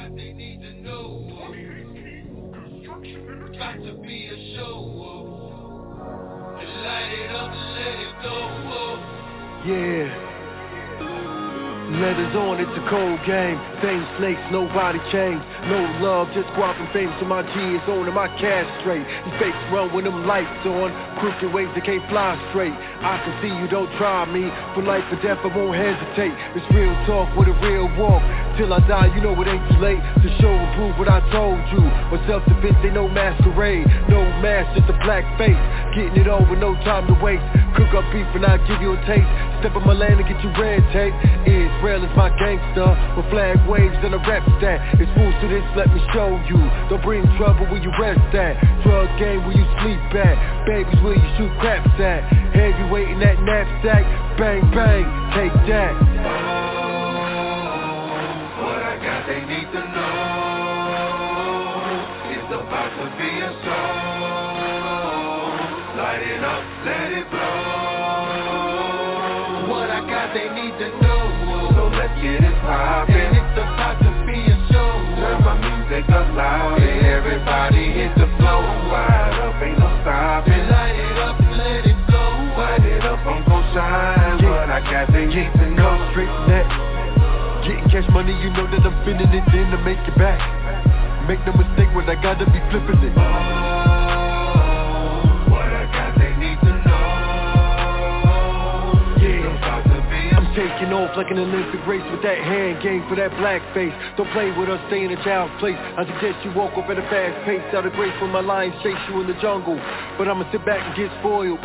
got they need to know. To be a show. Light it up and let it go. Yeah. Letters on, it's a cold game. Fame snakes, nobody changed. No love, just guap and fame. So my G is on and my cash straight. These fakes run when them lights on. Crooked ways that can't fly straight. I can see you don't try me. For life or death, I won't hesitate. It's real talk with a real walk. Till I die, you know it ain't too late to show and prove what I told you. But self-defense ain't no masquerade. No mask, just a black face. Getting it over, no time to waste. Cook up beef and I'll give you a taste. Step on my land and get you red tape. Israel is my gangster. With flag waves and a rep stat. It's fools to this, let me show you. Don't bring trouble where you rest at. Drug game where you sleep at. Babies where you shoot craps at. Heavyweight in that knapsack. Bang, bang, take that. oh, What I got they need to know. Let it blow. What I got they need to know. So let's get it poppin'. And it's about to be a show. Turn my music up loud and everybody hit the flow. Wide up, ain't no stopping. Light it up, let it blow. Light it up, I'm gon' shine. What I got they need to know. Straight net. Getting cash money, you know that I'm spending it in to make it back. Make no mistake when I gotta be flipping it. Oh. Taking off like an Olympic race with that hand game for that black face. Don't play with us, stay in a child's place. I suggest you walk up at a fast pace. Out of grace when my lions chase you in the jungle. But I'ma sit back and get spoiled.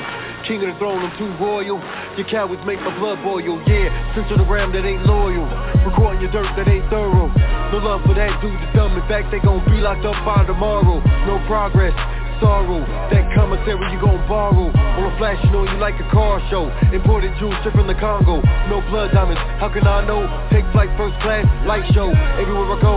King of the throne, I'm too royal. Your cowards make my blood boil. Yeah, sense on the ram that ain't loyal. Recording your dirt that ain't thorough. No love for that dude that's dumb. In fact, they gon' be locked up by tomorrow. No progress sorrow. That commissary you gon' borrow. On a flash, you know you like a car show. Imported jewels straight from the Congo. No blood diamonds, how can I know? Take flight first class, light show. Everywhere I go,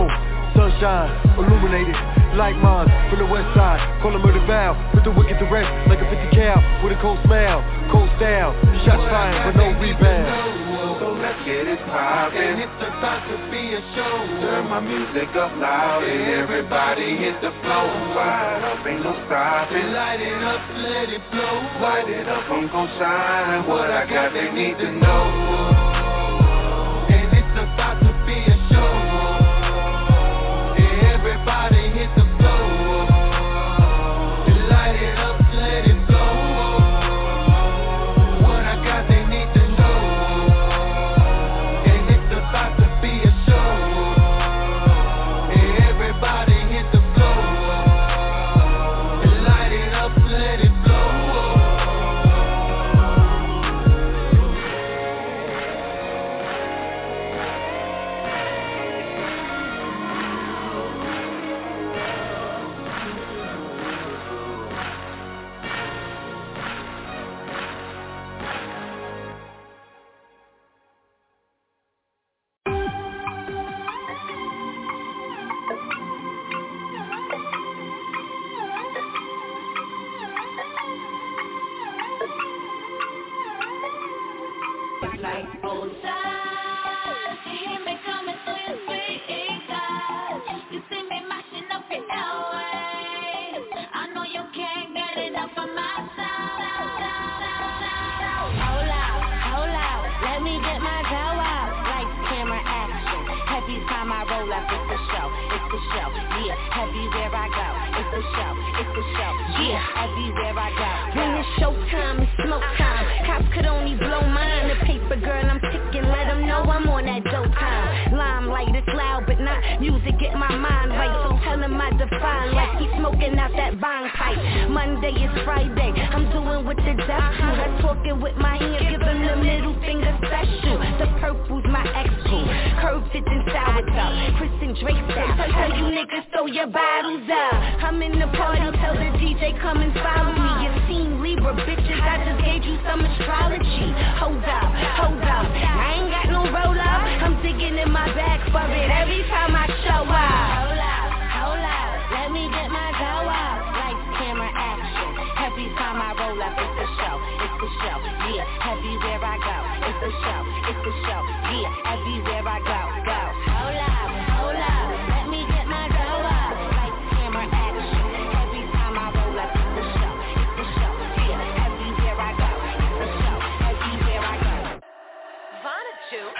sunshine, illuminated. Like mine, from the west side. Call them murder vow. Put the wicked to rest like a 50 cal. With a cold smile, cold style. Shots fired, but no rebound. So let's get it poppin'. And it's about to be a show. Turn my music up loud and everybody hit the flow. Wide up, ain't no stopping. Light it up, let it blow. Light it up, I'm gon' shine. What I got, they need to know. Tell I define like he's smoking out that bong pipe. Monday is Friday. I'm doing what the deaf do. That's talking with my hand. Give them the middle finger special. The purple's my XG. Curve fits and sourdough. Chris and Drake style. Tell, tell you niggas throw your bottles up. I'm in the party. Tell the DJ come and follow me. Uh-huh. You seen Libra bitches. I just gave you some astrology. Hold up, hold up. I ain't got no roll up. I'm digging in my bag for it every time I show up. Let me get my dough up, Lights, camera, action. Every time I roll up, it's a show. It's a show. Yeah. Everywhere I go, it's a show. It's a show. Yeah. Everywhere I go, go. Hold up, hold up. Let me get my. Lights, camera, action. Every time I roll up, it's show. It's show. Yeah. Everywhere I go, it's show. Everywhere I go.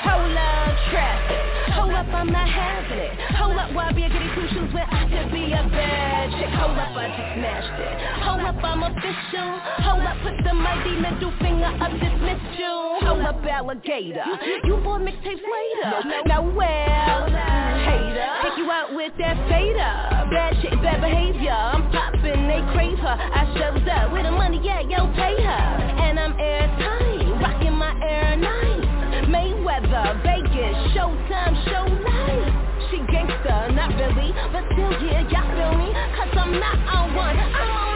Hold up, traffic. Hold up, I'm not having it. Hold why be a goody two shoes when I could be a bad chick? Hold up, I just smashed it. Hold up, I'm official. Hold up, put the mighty middle finger up, dismiss you. Hold up, alligator. You bought mixtapes later. Now well, hater, take you out with that fader. Bad shit, bad behavior. I'm popping, they crave her. I shows up with the money, yeah, yo, pay her. And I'm airtime, rocking my Air 9. Mayweather, Vegas, Showtime, not really, but still, yeah, y'all feel me? Cause I'm not on one, I'm on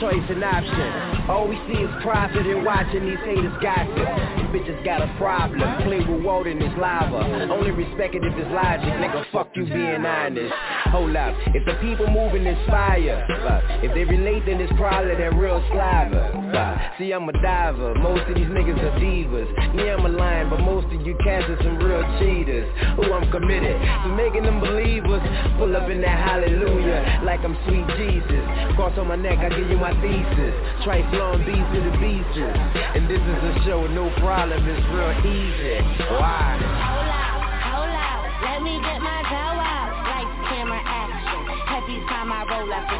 choice and option. All we see is profit and watching these haters gossip. These bitches got a problem, play with water in this lava. Only respect it if it's logic, nigga, fuck you being honest. Hold up, if the people moving this fire, uh, if they relate then it's probably that real sliver. Uh, see, I'm a diver, most of these niggas are divas. Me, I'm a lion, but most of you cats are some real cheaters. Ooh, I'm committed to making them believers. Pull up in that hallelujah, like I'm sweet Jesus. Cross on my neck, I give you my thesis. Trice long beats to the beaches. And this is a show with no problem, it's real easy. Why? Hold out, hold out, let me get my dough out. Lights, camera, action. Every time I roll up,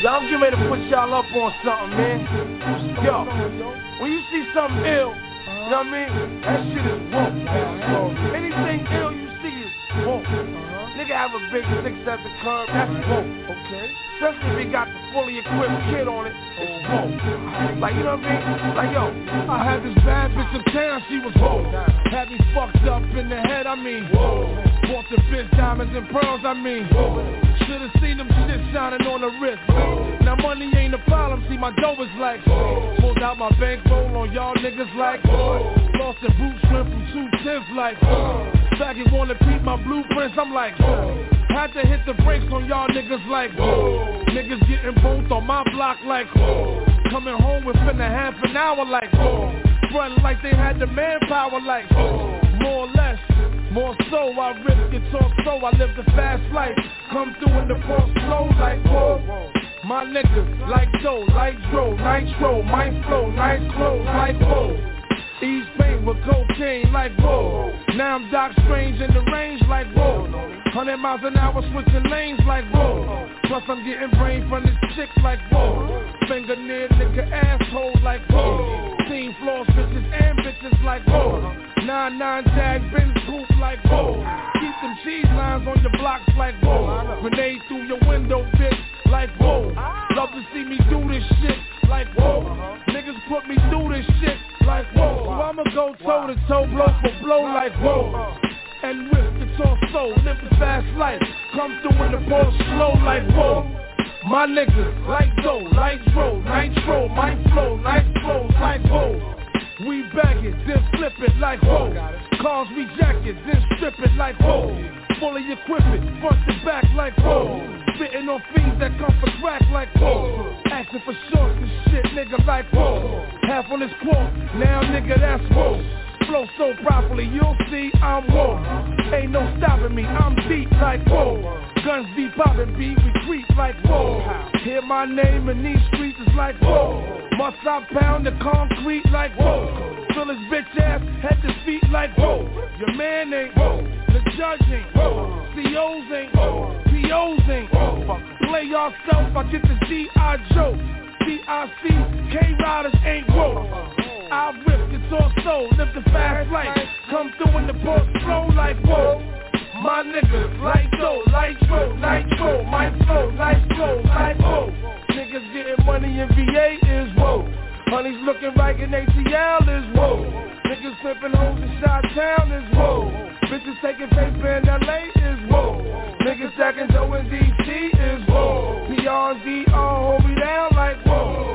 Y'all, I'm getting ready to put y'all up on something, man. Yo, when you see something ill, you know what I mean? That shit is woke. Anything ill you see is woke. Nigga have a big six at the curb, that's woke. Okay. Especially if he got the fully equipped kid on it, it's woke. Like, you know what I mean? Like, yo, I had this bad bitch in town, she was woke. Had me fucked up in the head, I mean. whoa. Bought the bitch diamonds and pearls, I mean. whoa. Should've seen them shining on the wrist. Now money ain't a problem, see my dough is like. Pulled out my bankroll on y'all niggas like. Lost the boots went from two tenths like. Faggot wanna peep my blueprints, I'm like. Had to hit the brakes on y'all niggas like. Niggas getting both on my block like. Coming home within a half an hour like. Running like they had the manpower like. More or less. More so, I risk it, talk so, I live the fast life. Come through in the force slow like whoa. My niggas, like Joe, like Dro, Nitro, my flow, nice clothes, like whoa. Ease paint with cocaine like whoa. Now I'm Doc Strange in the range like whoa. Hundred miles an hour switching lanes like whoa. Plus I'm getting brain from this chick like whoa. Finger near nigga asshole like whoa. Team floor bitches and bitches like whoa. Nine nine tag Benz coupe like whoa. Keep them cheese lines on your blocks like whoa. Grenade through your window, bitch, like whoa. Love to see me do this shit like whoa. Niggas put me through this shit like whoa. So I'ma go toe to toe, blow for blow like whoa. And risk the torso, live the fast life. Come through in the ball slow like whoa. My niggas, like dough, like dro, nitro, my flow, nice flows like whoa. We bag it, then flip it like whoa. Cars we jack it, then strip it like whoa. Fully equip it, front to back like whoa. Spitting on fiends that come for crack like whoa. Asking for shorts and shit, nigga like whoa. Half on this quote, now nigga that's whoa. Flow so properly, you'll see I'm whoa. Ain't no stopping me, I'm deep like whoa. Guns be popping, beat creep like whoa. Hear my name in these streets is like whoa. Must I pound the concrete like whoa? Fill his bitch ass head to feet like whoa. Your man ain't whoa. The judge ain't whoa. COs ain't whoa. POs ain't whoa. Play yourself, I get the D.I. Joe. D.I.C. K-Riders ain't whoa. I rip the torso, live the fast life. Come through in the port flow like whoa. My niggas, like dough, like dro, nitro, my flow, nice flow, like whoa. Niggas getting money in VA is whoa. Honey's looking right in ATL is whoa. Niggas flipping hoes in Shot Town is whoa. Bitches taking paper in LA is whoa. Niggas stacking dough in DC is whoa. Beyond DR hold me down like whoa.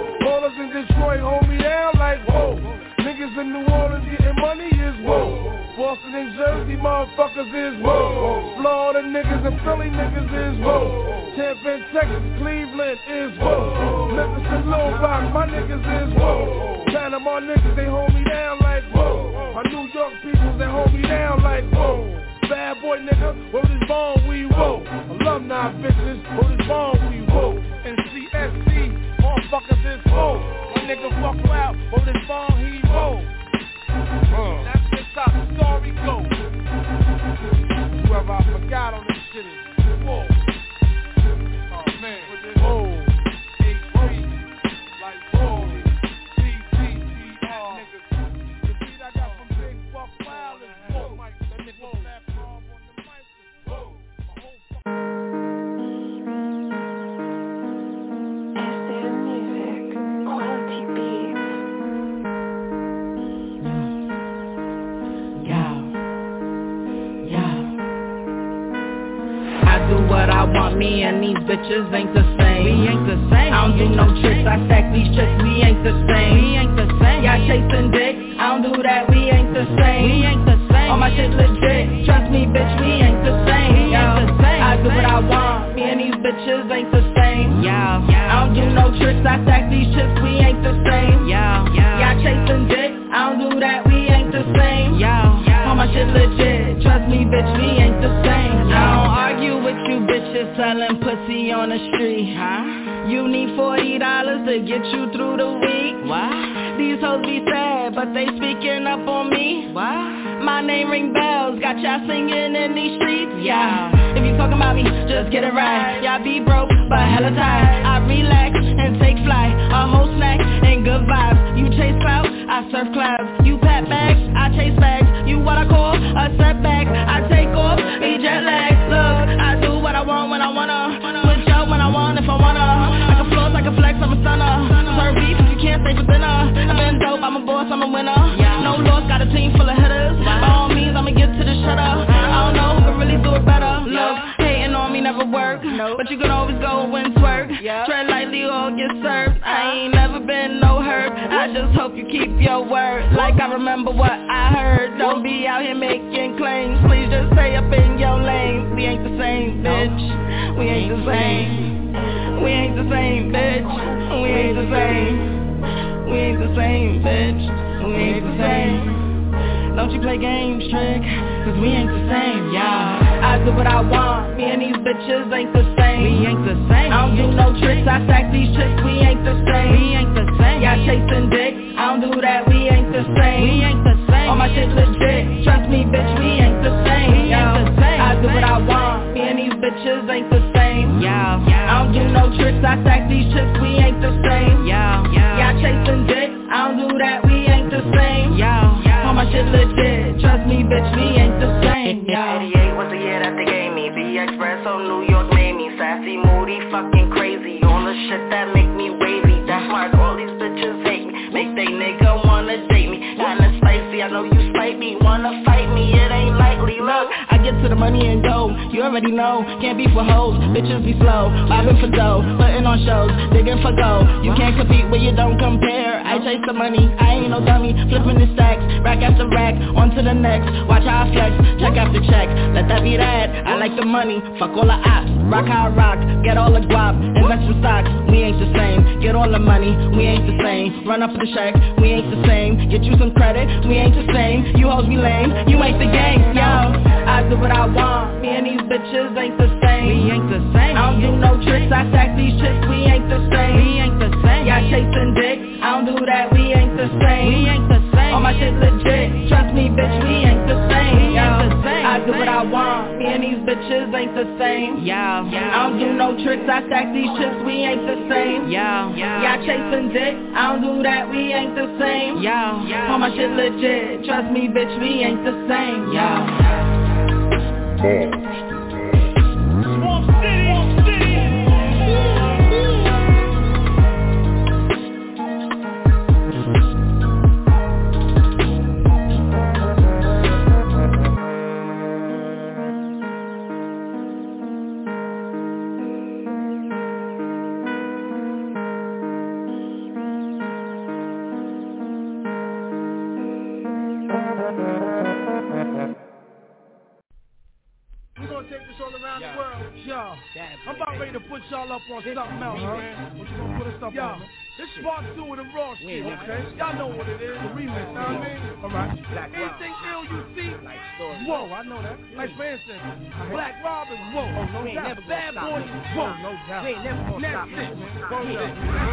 Detroit hold me down like whoa. Niggas in New Orleans getting money is whoa. Boston and Jersey motherfuckers is whoa. Florida niggas and Philly niggas is whoa. Tampa and Texas, Cleveland is whoa. Memphis and Little Rock, my niggas is whoa. Panama niggas, they hold me down like whoa. My New York people, they hold me down like whoa. Bad boy nigga, where this we whoa. Alumni bitches, where this we whoa. And CSC, motherfuckers is whoa. Nigga fuck out, where this bone he whoa. Uh. That's just how the story goes. Whoever I forgot on this want me and these bitches ain't the same. We ain't the same. I don't do no tricks, I stack these chicks, we ain't the same. We ain't the same. Y'all chasing dick, I don't do that, we ain't the same. We ain't the same. All my shit legit, trust me bitch, we ain't the same. We ain't the same. I do what I want, me and these bitches ain't the same. Yeah. I don't do no tricks, I stack these chicks, we ain't the same. Yeah, yeah. Y'all chasing dick, I don't do that, we ain't the same. Yeah, yeah. All my shit legit, trust me bitch, we ain't the same. Selling pussy on the street. Huh? You need forty dollars to get you through the week. Why? These hoes be sad, but they speaking up on me. Why? My name ring bells, got y'all singing in these streets. Yeah. If you talking about me, just get it right. Y'all be broke, but hella tired. I relax and take flight. A whole snack and good vibes. You chase clouds, I surf clouds. Keep your word. Like I remember what I heard. Don't be out here making claims. Please just stay up in your lane. We ain't the same, bitch. We ain't the same. We ain't the same, bitch. We ain't the same. We ain't the same, bitch. We ain't the same. Don't you play games, trick, cause we ain't the same, yeah I do what I want, me and these bitches ain't the money, I ain't no dummy. Flipping the stacks, rack after rack. On to the next, watch how I flex. Check after check, let that be that. I like the money, fuck all the ops. Rock how I rock, get all the guap. Invest in stocks, we ain't the same. Get all the money, we ain't the same. Run up for the check, we ain't the same. Get you some credit, we ain't the same. You hoes be lame, you ain't the game, yo. I do what I want, me and these bitches ain't the same. We ain't the same. I don't do no tricks, I stack don't do no tricks, I stack these chips, we ain't the same. Yeah, yeah. Y'all chasing dick, I don't do that, we ain't the same. Yeah, yeah. All my shit legit, trust me bitch, we ain't the same. Yeah Swamp part two of the raw shit, okay? Y'all know what it is. The remix, know what I mean? All right. Black Rob. Anything ill you see, whoa, I know that. Like for instance, Black Robin, whoa. Oh, no doubt. Bad Boy, whoa. No doubt. We ain't never gonna stop it, it. man. Go That's ahead.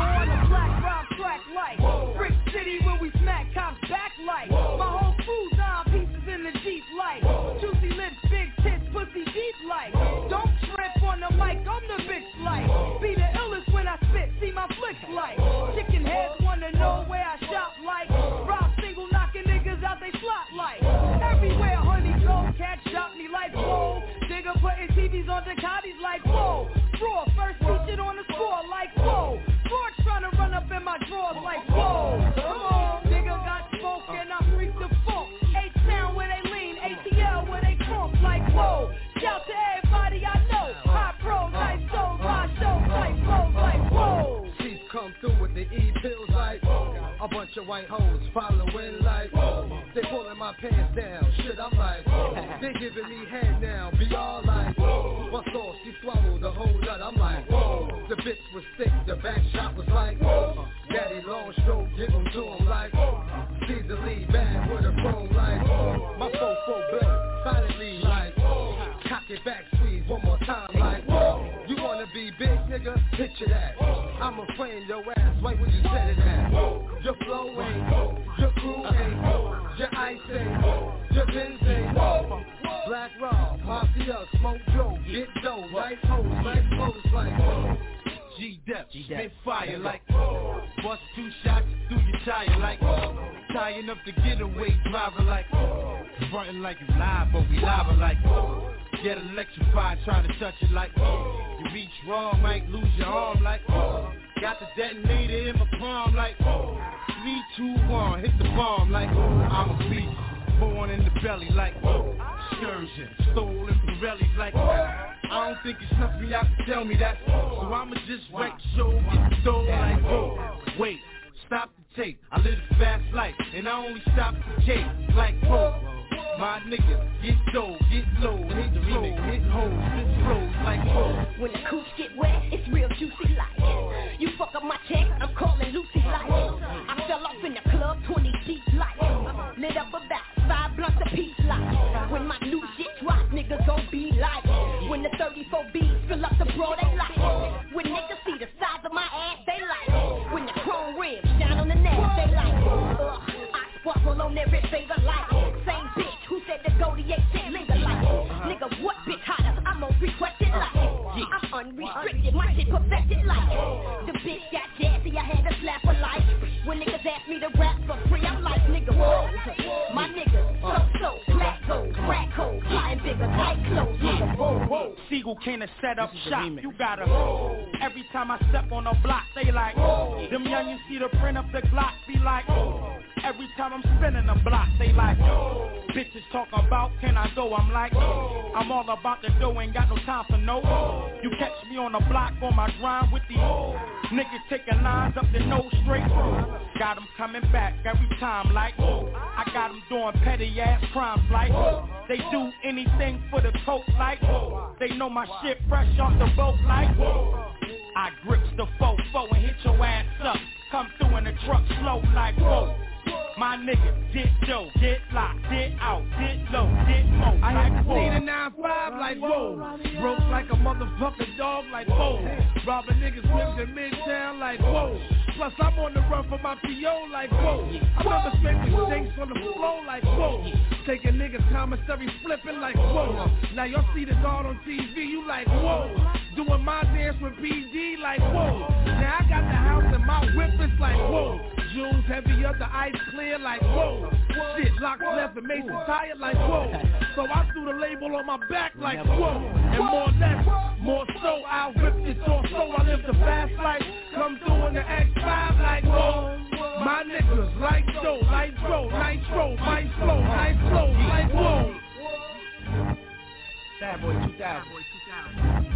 on the black rock track like Brick City where we smack cops back like My whole crew's bunch of white hoes following like they pulling my pants down. Shit, I'm like they giving me head now. Be all like what's all? She swallowed the whole nut. I'm like Whoa. the bitch was thick. The back shot was like daddy long stroke. Give 'em to him picture that. I'ma frame your ass right when you set it at your flow ain't your crew ain't your ice ain't your Benz ain't. Black Rob, Mafia, Smoke Joe, get dough, like hoes, like hoes, like G-Dep. spit fire like Bust two shots through your tire like Tying up the getaway driver like Frontin' like you live but we live like Get electrified trying to touch it like oh. You reach wrong might lose your arm like oh. Got the detonator in my palm like oh. Three, two, one, hit the bomb like oh. I'm a beast Born in the belly like oh. Excursion, stolen Pirellis like oh. I don't think it's nothing y'all can tell me that So I'ma just wreck show, get dough like whoa Wait, stop the tape, I live a fast life And I only stop the cake like whoa My niggas, get dough, get low, hit the flow, hit hoes, spit flows like whoa When the cooch get wet, it's real juicy like You fuck up my check, I'm calling Lucy like I fell off in the club, 20 deep like Lit up about five blunts a piece like When my new shit drop, niggas gon' be like When the 34 B's fill up the bro, they like When niggas see the size of my ass, they like When the chrome rims shine on the neck, they like Ugh, I sparkle on every finger like who Goldie ain't shit linger like Nigga, what bitch hotter? I'm on requested like I'm unrestricted, my shit perfected like The bitch got jazzy, I had to slap her like When niggas ask me to rap for free, I'm like, nigga, whoa My niggas, so so, black gold, crack hole Flying bigger, tight clothes, nigga, whoa, whoa Sigel came to set up a shop. You gotta. Every time I step on a block, they like. Them youngins see the print of the Glock, be like. Every time I'm spinning the block, they like. Bitches talk about can I go? I'm like. I'm all about the dough, ain't got no time for no. You catch me on the block on my grind with these niggas taking lines up the nose straight. Got 'em coming back every time like. I got 'em doing petty ass crimes like. They do anything for the coke like. They know my shit fresh off the boat like. I grips the fofo and hit your ass up. Come through in the truck slow like whoa. My nigga, get dough, get locked, get out, get low, get mo. I like had to see the 9-5 like whoa. Broke like a motherfucking dog like whoa. Robbing niggas whips in Midtown like whoa. Plus I'm on the run for my PO like whoa. I'm remember scraping stinks on the floor like whoa. Taking niggas commissary flipping like whoa. Now y'all see the guard on TV you like whoa Doing my dance with PD like whoa Now I got the house and my whip is like whoa Jewels heavy up the ice clear like whoa Shit locks left and Mason tired like whoa So I threw the label on my back like whoa And more less, more so I ripped it off so I live the fast life Come through in the X5 like whoa My niggas like Joe, like Joe, nitro, my flow, nice flow, like whoa Bad Boy 2000. There, there. Never gonna stop. Joe Hook is like whoa. Shaq Back is like whoa. Black Wow, it's like, whoa. Alumni. Bad boy, baby.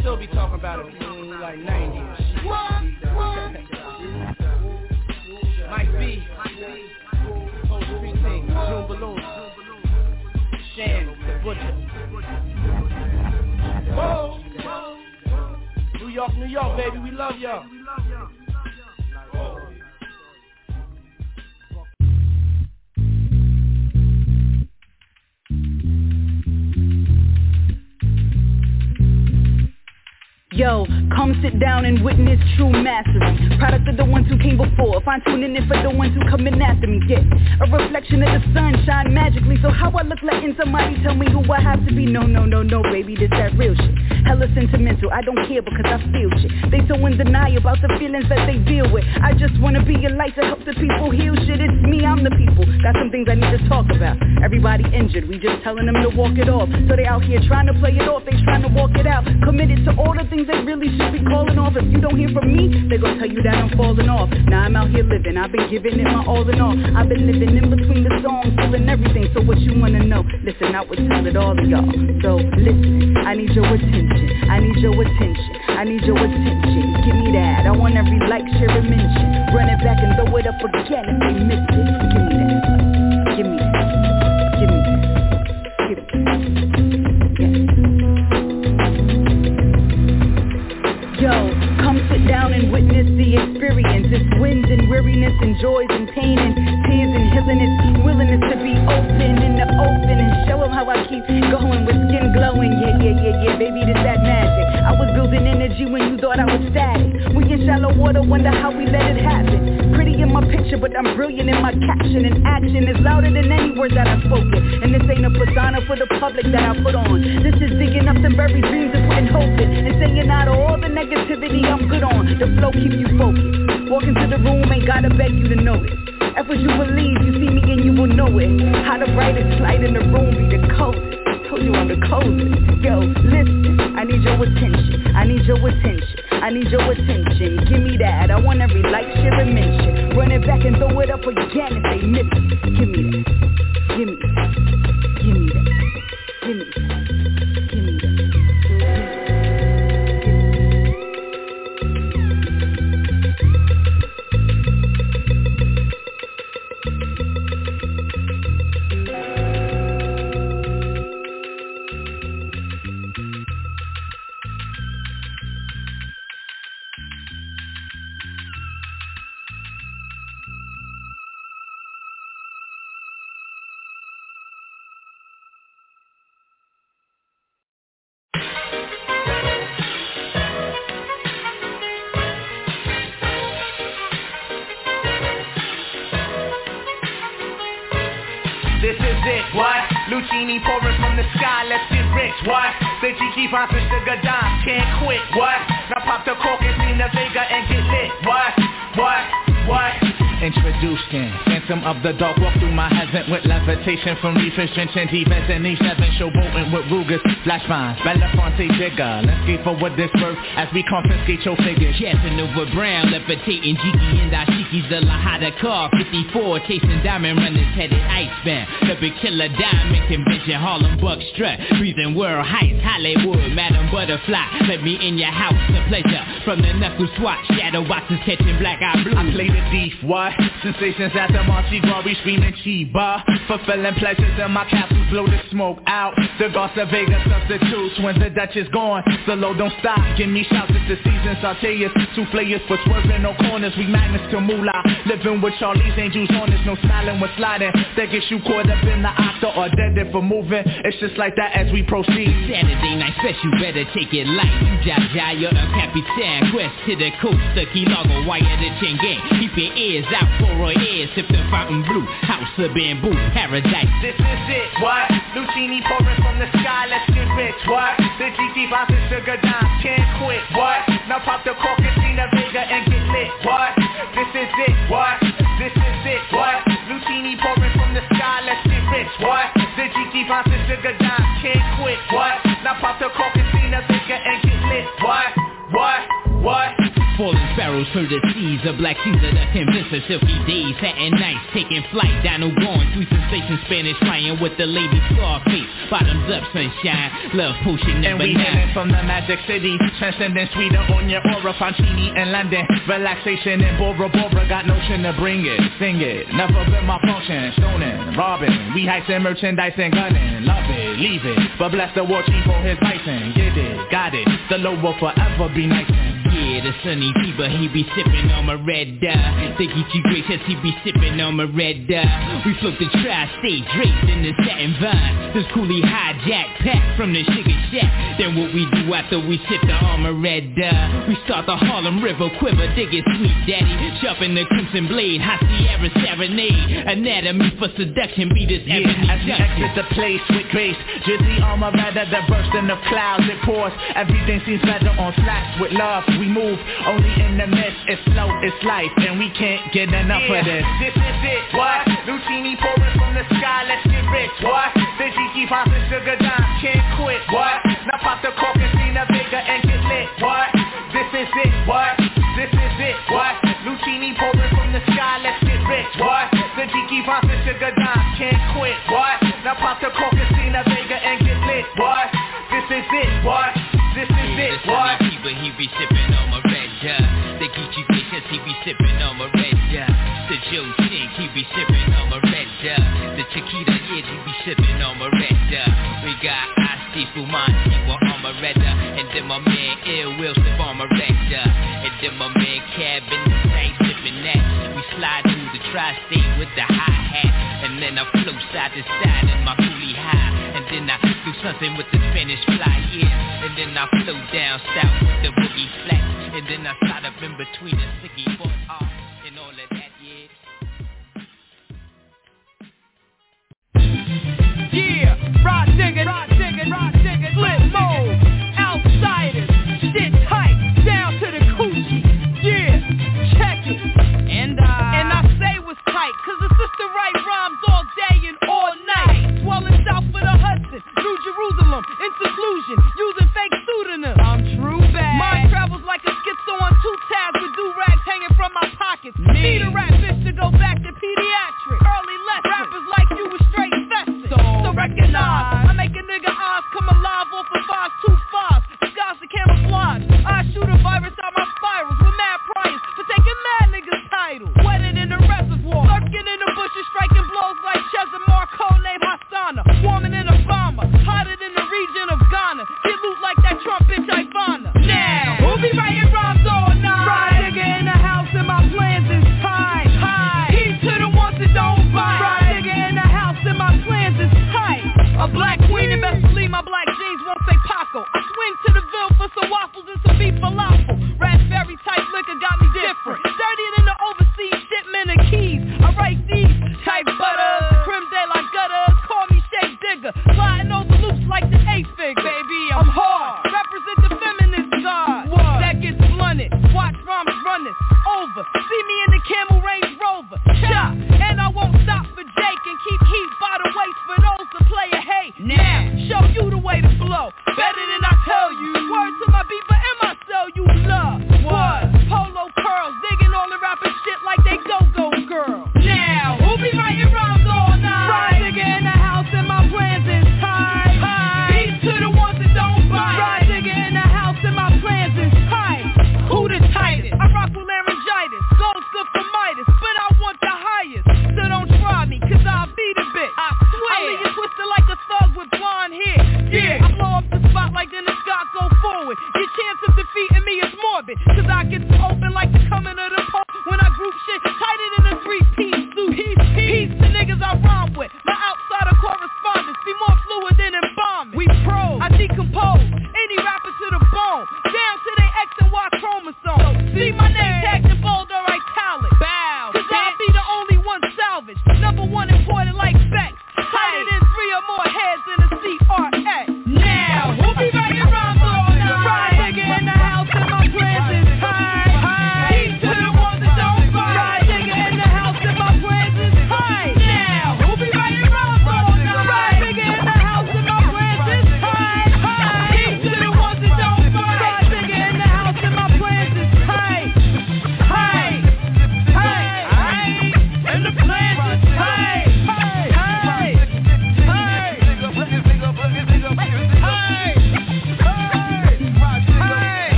still be talking about it like 90 and shit. Mike B. Street team. June Balloon. Shan, the Butcher. Whoa. New York, New York, baby. We love y'all. Yo, come sit down and witness true mastery. Product of the ones who came before. Fine tuning in for the ones who coming after me. Get a reflection of the sun shine magically. So how I look like in somebody tell me who I have to be. No, no, no, no, baby, this that real shit. Hella sentimental, I don't care because I feel shit. They so in denial about the feelings that they deal with. I just wanna be a light to help the people heal shit. It's me, I'm the people. Got some things I need to talk about. Everybody injured, we just telling them to walk it off. So they out here trying to play it off, they trying to walk it out. Committed to all the things they really should be calling off. If you don't hear from me, they gon' tell you that I'm falling off. Now I'm out here living, I've been giving it my all in all. I've been living in between the songs, feeling everything. So what you wanna know? Listen, I would tell it all to y'all. So listen, I need your attention. I need your attention. I need your attention. Give me that. I want every like, share, and mention. Run it back and throw it up again if they miss it. Give me that. Give me that. Joys and pain and tears and healing. It's willingness to be open in the open and show them how I keep going with skin glowing. Yeah, yeah, yeah, yeah, baby, this that magic. I was building energy when you thought I was static. We in shallow water, wonder how we let it happen. Pretty in my picture, but I'm brilliant in my caption and action is louder than any words that I've spoken. And this ain't a persona for the public that I put on. This is digging up some buried dreams and putting hope in. And saying out of all the negativity I'm good on. The flow keep you focused. Walk into the room, ain't gotta beg you to notice. If what you believe, you see me and you will know it. How the brightest light in the room be the coldest. Told you I'm the coldest. Yo, listen, I need your attention. I need your attention. I need your attention. Give me that. I want every like, share, and mention. Run it back and throw it up again if they miss it. Give me that. Give me that. The Vines and Sugar Dimes can't quit, what? Now pop the cork and Nina Vega and get lit, what? What? What? Introducing Phantom of the Dark levitation from reefers drenching defense and these seven showboating with Rugas. Flash mines, Belafonte Jigger Let's get for what this worth as we confiscate your figures. Casanova Brown, levitating Jiki and Dashiki's the Lahada car 54, chasing diamond runners headed icebound The big killer diamond convention, Harlem Buck strut. Breathing world heights, Hollywood, Madam Butterfly. Let me in your house, the pleasure. From the knuckle swatch, shadow boxes catching black eye blue. I play the thief, what? Sensations at the Marchi Gras, we screaming Chiba. Fulfilling pleasures in my capsules, blow the smoke out. The Garza Vega substitutes when the Dutch is gone. The low don't stop, give me shouts, it's the season Sauteas, souffleurs for swerving no corners We magnets to moolah, living with Charlie's angels on us No smiling when sliding, that gets you caught up in the octa Or dead if we're moving, it's just like that as we proceed. Saturday night special, better take it light. You Jaja, you're a Capitan Quest to the coast, the Key Largo, wire the chain gang. Keep your ears out for a air, sip the fountain blue, house of bamboo, paradise. This is it, what? Luchini pouring from the sky, let's get rich, what? The vibes and sugar dimes, can't quit, what? Now pop the cork and Cena Vega and get lit, what? This is it, what? This is it, what? Luchini pouring from the sky, let's get rich, what? The vibes and sugar dimes, can't quit, what? Now pop the cork and Cena Vega and get lit, what? What? What? Falling sparrows for the seas, a black Caesar the silky days, satin nights, taking flight, Donald going through sensation, Spanish flying with the lady Scarface, bottoms up, sunshine, love potion And number we nine. from the magic city Transcending sweeter on your aura Fontini in London Relaxation in Bora Bora Got notion to bring it, sing it Never been my function Stoning, robbing We heisting merchandise and gunning Love it, leave it But bless the war chief for his bison Get it, got it The low will forever be nice the sunny fever, he be sipping on my red dye. Think he too gracious, he be sipping on my red dye. We float the tri-state draped in the satin vine. This coolie hijack pack from the sugar shack. Then what we do after we sip the armor red dye? We start the Harlem River quiver, dig it sweet daddy. Sharpen the crimson blade, high Sierra serenade. Anatomy for seduction, be this Yeah, ebony junction. exit the place with grace Drizzy armor rather than bursting the clouds It pours, everything seems better on flats With love, we move only in the midst It's slow, it's life, and we can't get enough Yeah, of this This is it, what? Luchini pouring from the sky, let's get rich, what? The GG vibes sugar dimes, can't quit, what? Now pop the cork and Cena Vega and get lit, what? This is it, what? This is it, what? Luchini pouring from the sky, let's get rich, what? The GG vibes sugar dimes, can't quit, what? Now pop the cork something with the Spanish fly, yeah. And then I flow down south with the boogie flat. And then I slide up in between the sticky board off and all of that, yeah. Yeah, Rah Digga, Rah Digga, Rah Digga, flip mode, Outsidaz, shit tight, down to the coochie. Yeah, check it. And I, and I say what's tight, cause it's just the sister write rhymes all day In seclusion, using fake pseudonyms. I'm true bad. Mine travels like a schizo on two tabs with do-rags hanging from my pockets. Need a rap bitch to go back to pediatrics. Early lessons, rappers like you was straight festive. So recognize, I make a nigga eyes come alive off of fives, two fives. Disguise the gossip camouflage. I shoot a virus out my spirals with mad priors for taking mad niggas titles. Wedded in the reservoir, lurking in the bushes, striking blows like Chesimard, codename Hassana. Warming in a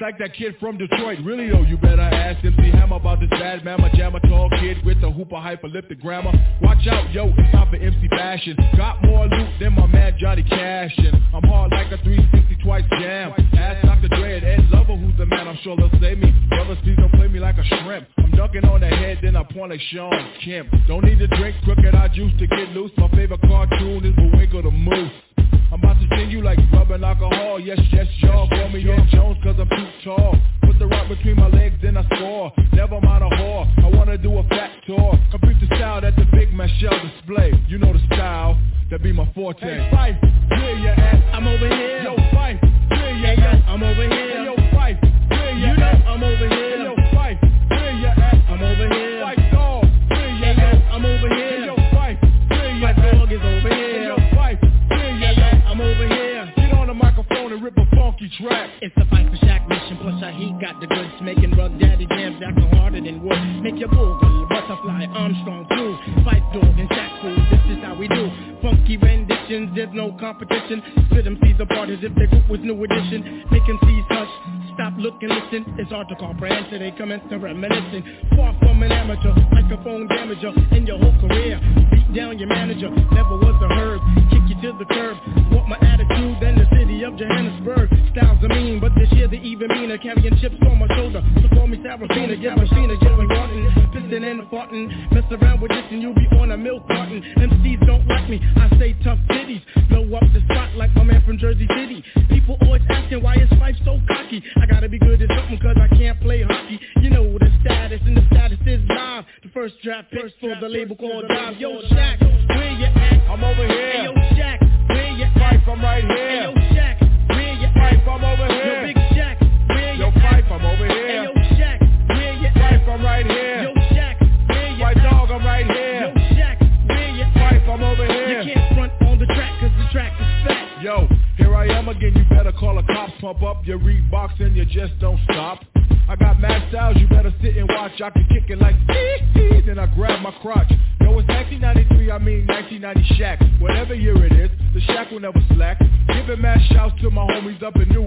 like that kid from Detroit. just don't stop. I got mad styles, you better sit and watch. I be kick it like ee then I grab my crotch. Yo, it's 1993, I mean 1990 Shaq. Whatever year it is, the Shaq will never slack. Giving mad shouts to my homies up in New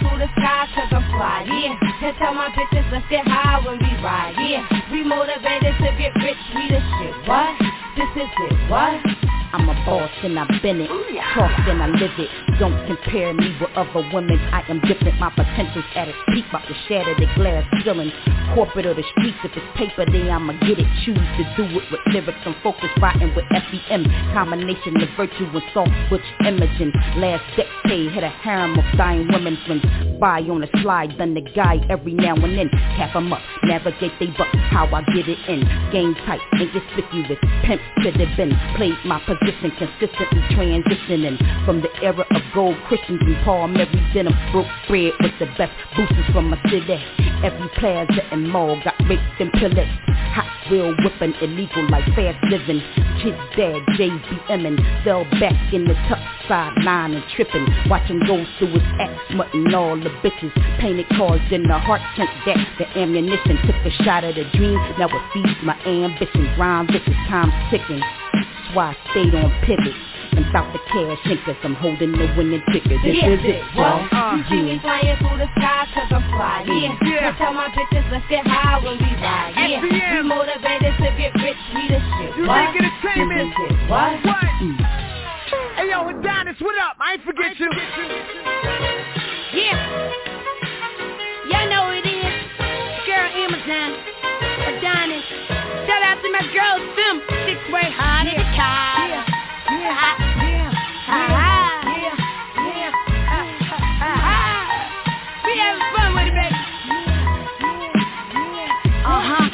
through the sky cause I'm fly, yeah. And tell my bitches let's get high when we ride, yeah. We motivated to get rich, we the shit, what? This is it, what? I'm a boss and I've been it. Talk and I live it. Don't compare me with other women. I am different. My potential's at its peak. About to shatter the glass ceiling. Corporate or the streets. If it's paper, then I'ma get it. Choose to do it with lyrics. I'm focused, writing with FEM. Combination of virtue and soft butch imaging. Last decade hit a harem of dying women. When by on a slide, done the guy every now and then. Cap 'em up, navigate they buck. How I get it in. Game tight, ain't conspicuous. Pimp to the bin. Played my position position, consistently transitioning from the era of gold Christians and Paul Mary denim, broke bread with the best boosters from my city. Every plaza and mall got raped and pillaged. Hot wheel whipping illegal like fast living. Kid dad, JBM and fell back in the tuck sideline and tripping. Watching go through his ass, mutton all the bitches. Painted cars in the heart, turned that the ammunition. Took a shot at a dream, now it feeds my ambition. Grind vicious, time's ticking. That's why I stayed on pivot. And about the cash cause I'm holding the winning ticket. This yeah, is it, bro. Uh, you see me flying through the sky cause I'm fly, yeah. yeah. I tell my bitches let's get high when we ride, yeah. We motivated to get rich, we the shit, You what? think entertainment? This is it, what? What? Mm. Hey yo, Hedonis, what up? I ain't forget you. Yeah. Y'all know who it is. Girl Amazon. Hedonis. Shout out to my girls, Sim. Six way hot Ah. Ah. Uh-huh,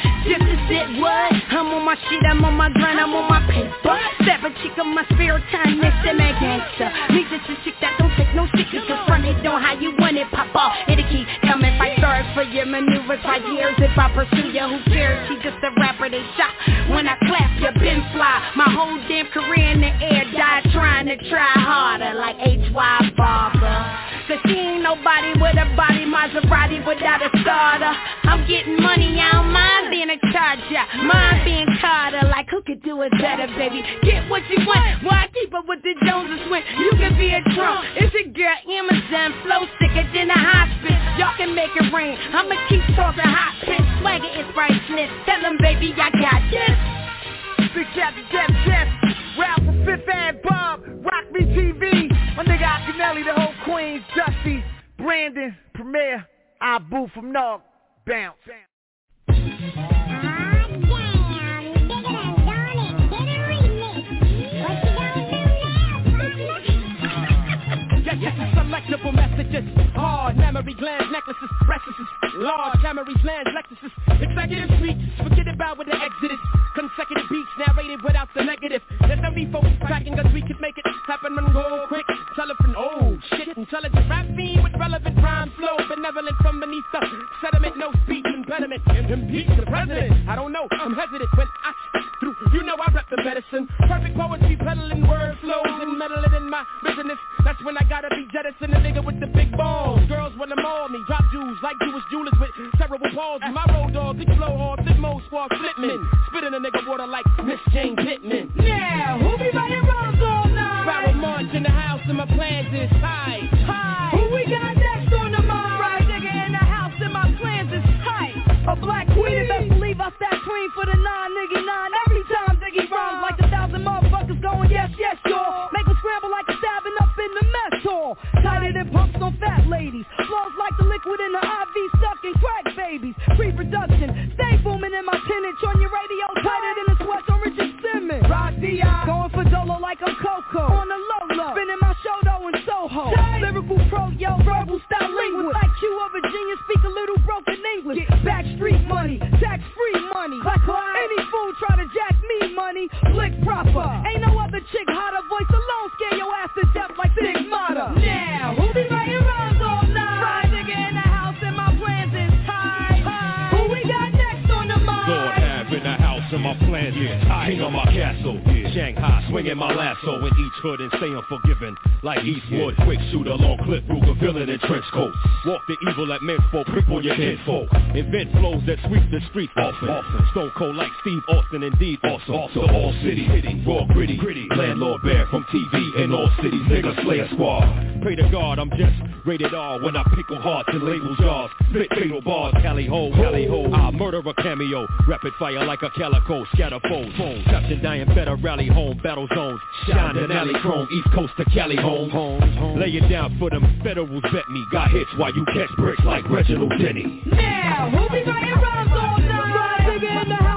shit, I'm on my grind, I'm on my paper Seven chick on my spare time, next to my gangster just a chick that don't take no stickers Just run it on how you want it, pop off It'll keep coming, stars for your maneuvers for years If I pursue you, who cares? She just a rapper they shot When I clap, you been fly My whole damn career in the air died trying to try harder Like H.Y. Barber Cause she ain't nobody with a body Maserati without a starter. I'm getting money, I don't mind being a charger. Mind being Carter Like who could do it better, baby? Get what you want Why keep up with the Joneses when you can be a drunk? It's your girl Amazon Flow sicker than a hospice Y'all can make it rain I'ma keep talking hot pitch Swagger is priceless. Tell them baby I got this Big cat to death chest. Rap for Fifth and Bob. Rock Me TV. My nigga Akinelli, the whole Queens. Dusty. Brandon. Premier. Abu from Nog. Bounce. Yes, yes, selectable messages. Hard memory glands, necklaces, restlessness. Large Camrys, lands, Lexuses. Executive speeches, forget about where the exit is. Consecutive beats narrated without the negative. There's no need folks cracking cause we could make it happen and go quick. Telephone, oh shit, intelligent rap fiend with relevant rhyme flow. Benevolent from beneath the sediment, no speech impediment. And impeach the president. I don't know, I'm hesitant when I through. You know I rep the medicine. Perfect poetry, peddling word flows and meddling in my business. That's when I gotta be jettison, the nigga with the big balls. Girls wanna maul me, drop jewels like Jewish jewelers with cerebral palsy. My road dog, big flow hard, Flipmode, squad flipman. Spitting a nigga water like Miss Jane Pittman. Yeah, who be writing rhymes all night? Barrel March in the house and my plans is high. Hi. Head folk. Invent flows that sweep the streets often. often. Stone cold like Steve Austin, indeed awesome. Also all city, hitting, raw gritty, gritty. Landlord bear from TV in all cities, nigga slayer squad. Pray to God, I'm just rated R when I pickle hearts in label jars. Spit fatal bars, Cali ho, Cali ho. I murder a cameo, rapid fire like a calico, scatter foes. Phones, captain dying better, rally home, battle zones. Shine an alley chrome, east coast to Cali home. home. Lay it down for them federals bet me. Got hits while you catch bricks like Reginald Denny. Now, who be writing rhymes all night? Nigga in the house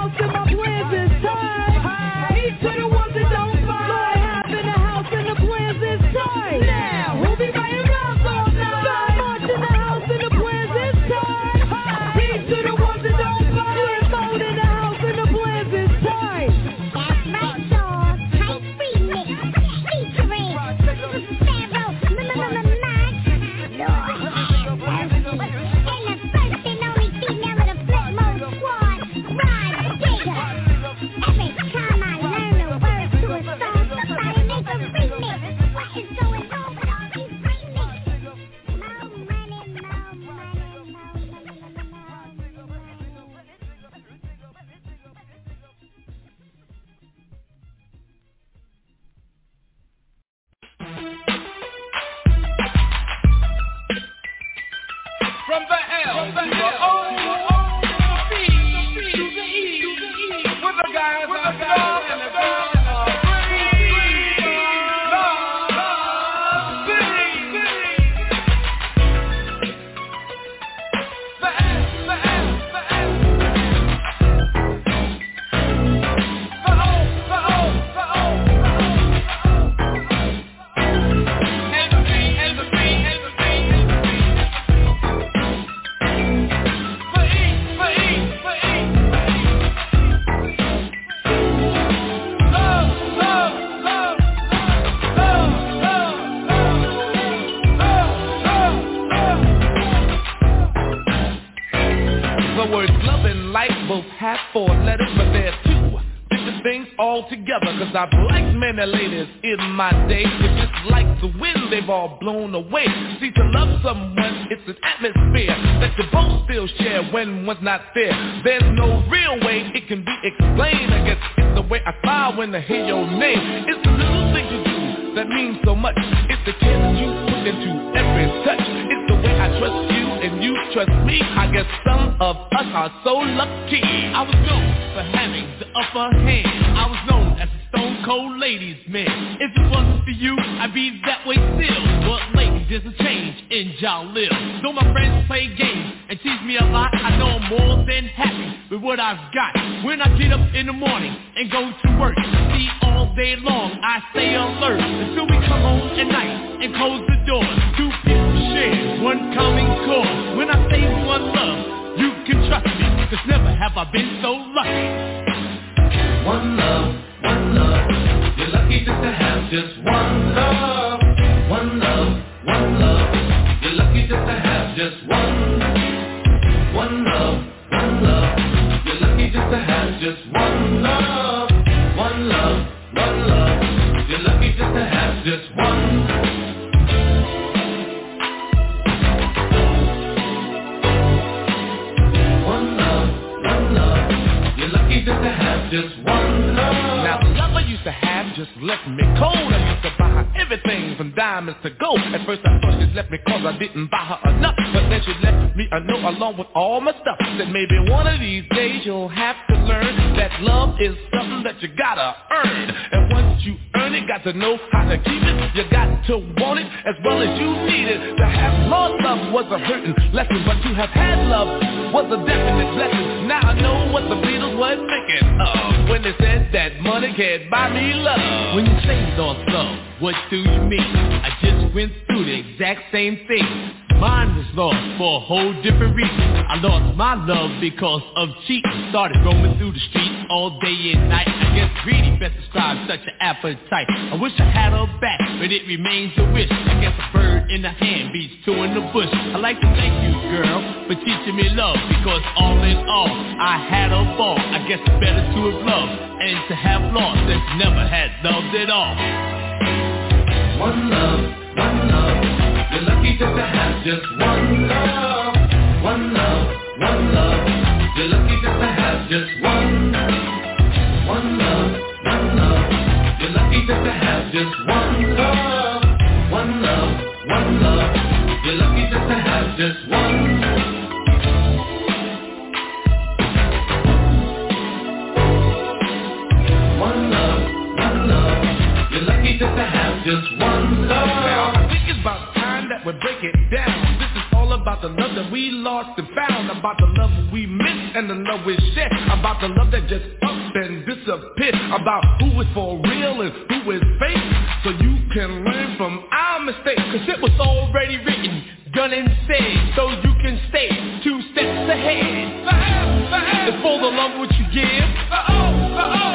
all blown away. See, to love someone, it's an atmosphere that you both still share when one's not there. There's no real way it can be explained. I guess it's the way I smile when I hear your name. It's the little things you do that mean so much. It's the care that you put into every touch. It's the way I trust and you trust me. I guess some of us are so lucky. I was known for having the upper hand. I was known as a stone cold ladies man. If it wasn't for you, I'd be that way still. But ladies, there's a change in y'all live. Though my friends play games and tease me a lot, I know I'm more than happy with what I've got. When I get up in the morning and go to work, see all day long I stay alert until we come home at night and close the door. One common cause. When I say one love, you can trust me, cause never have I been so lucky. One love, one love. You're lucky just to have just one love. One love, just one love. Now the love I used to have just left me cold. I used to buy her everything from diamonds to gold. At first I thought she left me cause I didn't buy her enough. But then she left me a note along with all my stuff. Said maybe one of these days you'll have to learn that love is something that you gotta earn. And once you earn it, got to know how to keep it. You got to want it as well as you need it. To have lost love was a hurting lesson, but to have had love was a definite blessing. Now I know what the Beatles was thinking of when they said that money can't buy me love. When you say lost love, what do you mean? I just went through the exact same thing. Mine was lost for a whole different reason. I lost my love because of cheating. Started roaming through the streets all day and night. I guess greedy best describes such an appetite. I wish I had her back, but it remains a wish. I guess a bird in the hand beats two in the bush. I'd like to thank you, girl, for teaching me love because all in all, I had a ball. I guess it's better to have loved and to have lost than never had loved at all. One love, one love. Just to have just one love. One love, one love. You're lucky just to have just one. One love, one love. You're lucky just to have just one love. One love, one love. You're lucky just to have just one. One love, one love. You're lucky just to have just one love. We break it down. This is all about the love that we lost and found. About the love we missed and the love we shared. About the love that just up and disappeared. About who is for real and who is fake. So you can learn from our mistakes. Cause it was already written, done and said, so you can stay two steps ahead. It's for the love which you give.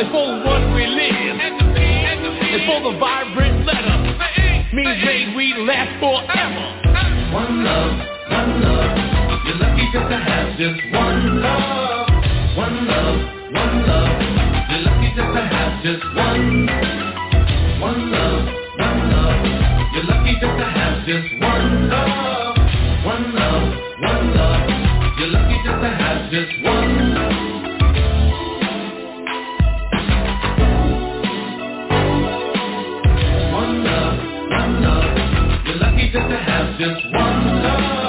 It's for the one we live. It's for the vibrant letter. Means may we last forever. One love, one love. You're lucky just to have just one love. One love, one love. You're lucky just to have just one. One love, one love. You're lucky just to have just one love. Just to have just one love.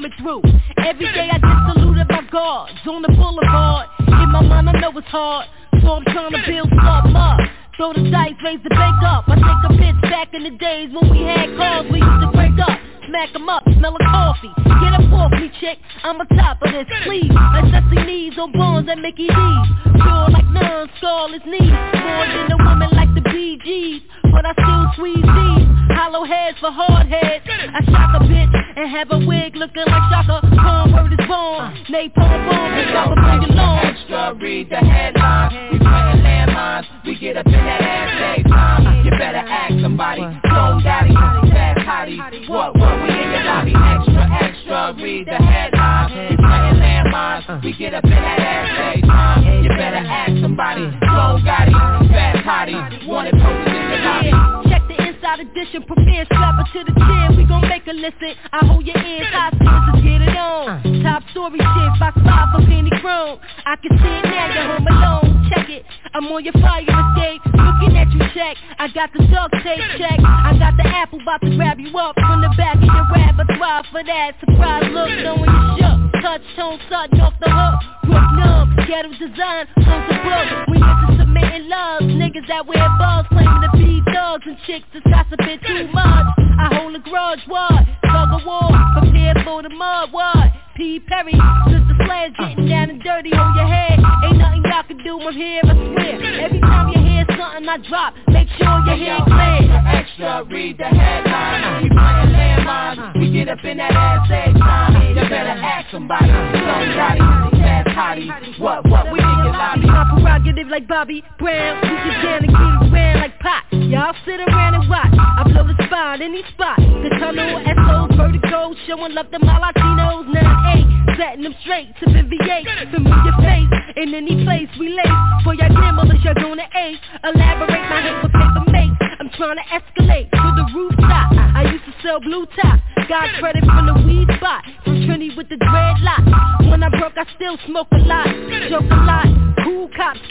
You're through.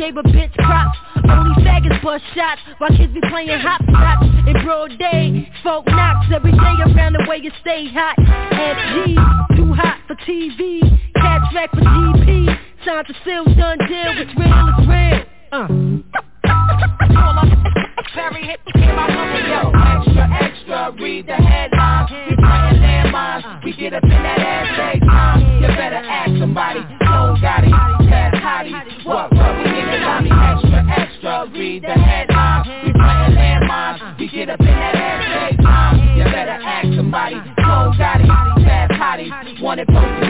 labor, bitch, props. Only faggots bust shots while kids be playing hop it posted.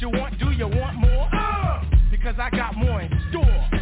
you want, do you want more? Uh, because I got more in store.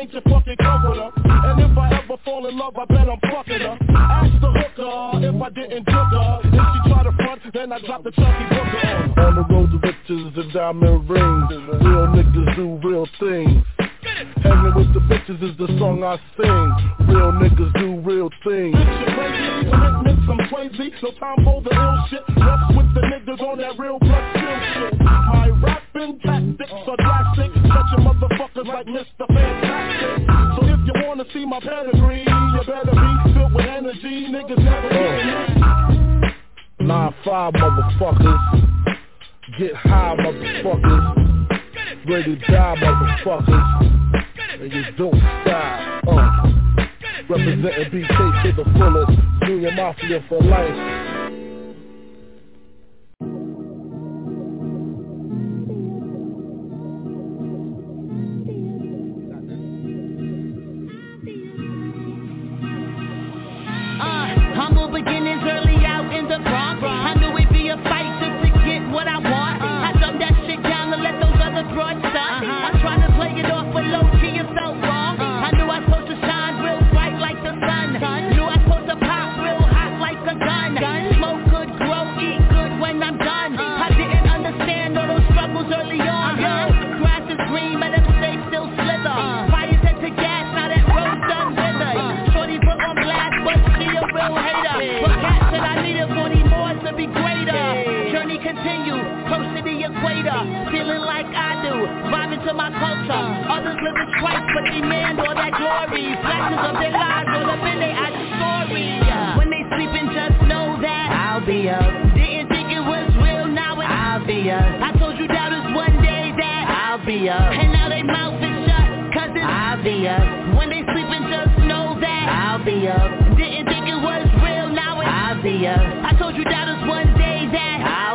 Ain't your fucking comforter. And if I ever fall in love, I bet I'm fucking her. Ask the hooker if I didn't took her. If she try to front, then I drop the chunky booker on. On the road to riches and diamond rings Real niggas do real things Hanging with the bitches is the song I sing Real niggas do real things Commitments, I'm crazy, no time for the ill shit Reps with the niggas on that real blood shit My rapping are drastic. Touching motherfuckers like Mr. Fantastic. So if you wanna see my pedigree You better be filled with energy. Niggas never get me. Nine five motherfuckers. Get high motherfuckers. Ready to die motherfuckers. And you don't stop uh. Representing BK to the fullest. Junior Mafia for life humble beginnings early out in the Bronx. I knew it'd be a fight just to get what I want. Uh. I dumbed that shit down to let those other broads stunt. Uh-huh. I tried to play it off, but low key it felt wrong. Continue, close to the equator. Feeling like I do, vibing to my culture. Others living twice, but demand all that glory. Flashes of their lives, all up in their eyes story. When they sleeping, just know that I'll be up. Didn't think it was real, now it's I'll be up. I told you was one day that I'll be up. And now they mouth is shut, cause it's I'll be up. When they sleeping, just know that I'll be up. Didn't think it was real, now it's I'll be up. I told you was one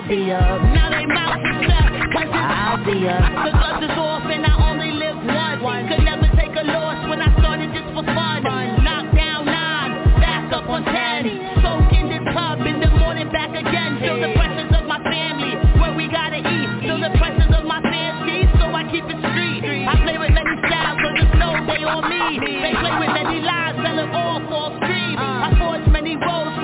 I'll be up. Now they mouth is it's I'll be up. The guns is off and I only live once. One. Could never take a loss when I started just for fun. Knock down nine, back up on ten. Soak in this tub in the morning, back again. Feel the pressures of my family, where we gotta eat. Feel the pressures of my fancy, so I keep it street. I play with many styles, so just know they on me. They play with many lies, sell it all for street. I forge many roads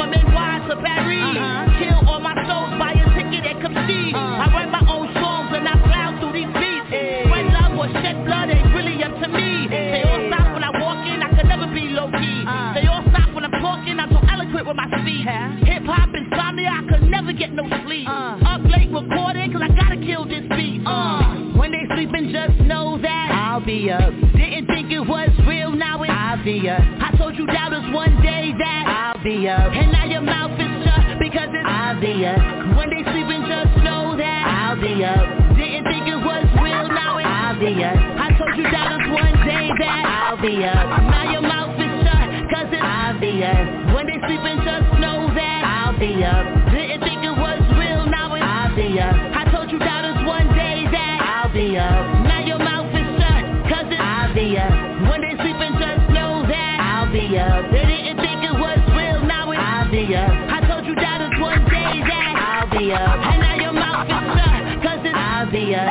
Huh? Hip hop insomnia, I could never get no sleep. Uh. Up late recording, cause I gotta kill this beat. Uh. uh. When they sleeping, just know that I'll be up. Didn't think it was real, now it's up. I told you doubters one day that I'll be up. And now your mouth is shut because it's I'll be up. When they sleeping, just know that I'll be up. Didn't think it was real, now it's up. I told you doubters one day that I'll be up. Now your mouth cause it's obvious. When they sleeping, just know that I'll be up. Didn't think it was real, now it's obvious. I told you doubters one day that I'll be up. Now your mouth is shut cause it's obvious. When they sleeping, just know that I'll be up. They didn't think it was real, now it's obvious. I told you doubters one day that I'll be up. And now your mouth is shut cause it's obvious.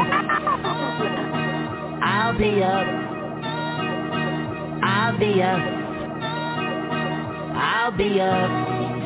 I'll be up. I'll be up. I'll be up.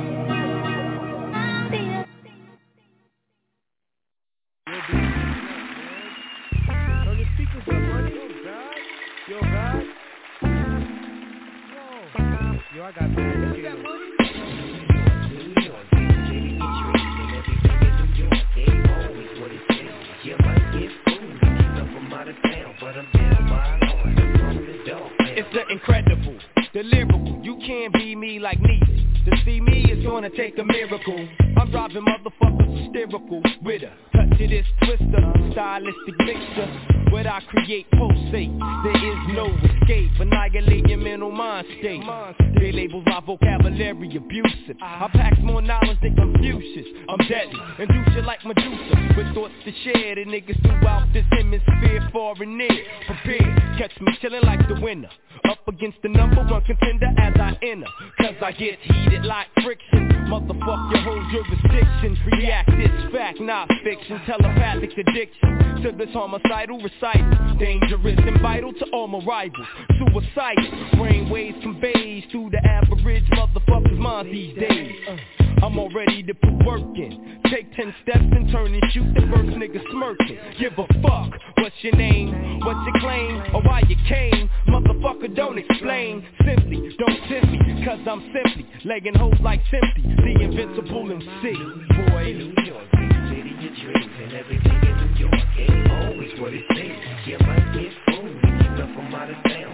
Gonna take a miracle. I'm driving motherfuckers hysterical with a touch of this twister, stylistic mixture. What I create pulsate. There is no escape. Annihilate your mental mind state. They label my vocabulary abusive. I pack more knowledge than Confucius. I'm deadly, and do shit like Medusa. With thoughts to share, the niggas throughout this hemisphere, far and near. Prepare, catch me chillin' like the winner. Up against the number one contender as I enter. Cause I get heated like friction. Motherfuck your whole jurisdiction. React this fact, not fiction. Telepathic addiction to this homicidal recital. Dangerous and vital to all my rivals. Suicidal. Brainwaves conveys to the average motherfucker's mind these days. I'm all ready to put work in. Take ten steps and turn and shoot the first nigga smirking. Give a fuck. What's your name? What's your claim? Or why you came? Motherfucker, don't explain. Simply, don't tempt me. Cause I'm simply legging hoes like Simply. The invincible MC. Boy. Dreams and everything in always what it seems. You might get fooled, you know from out of town,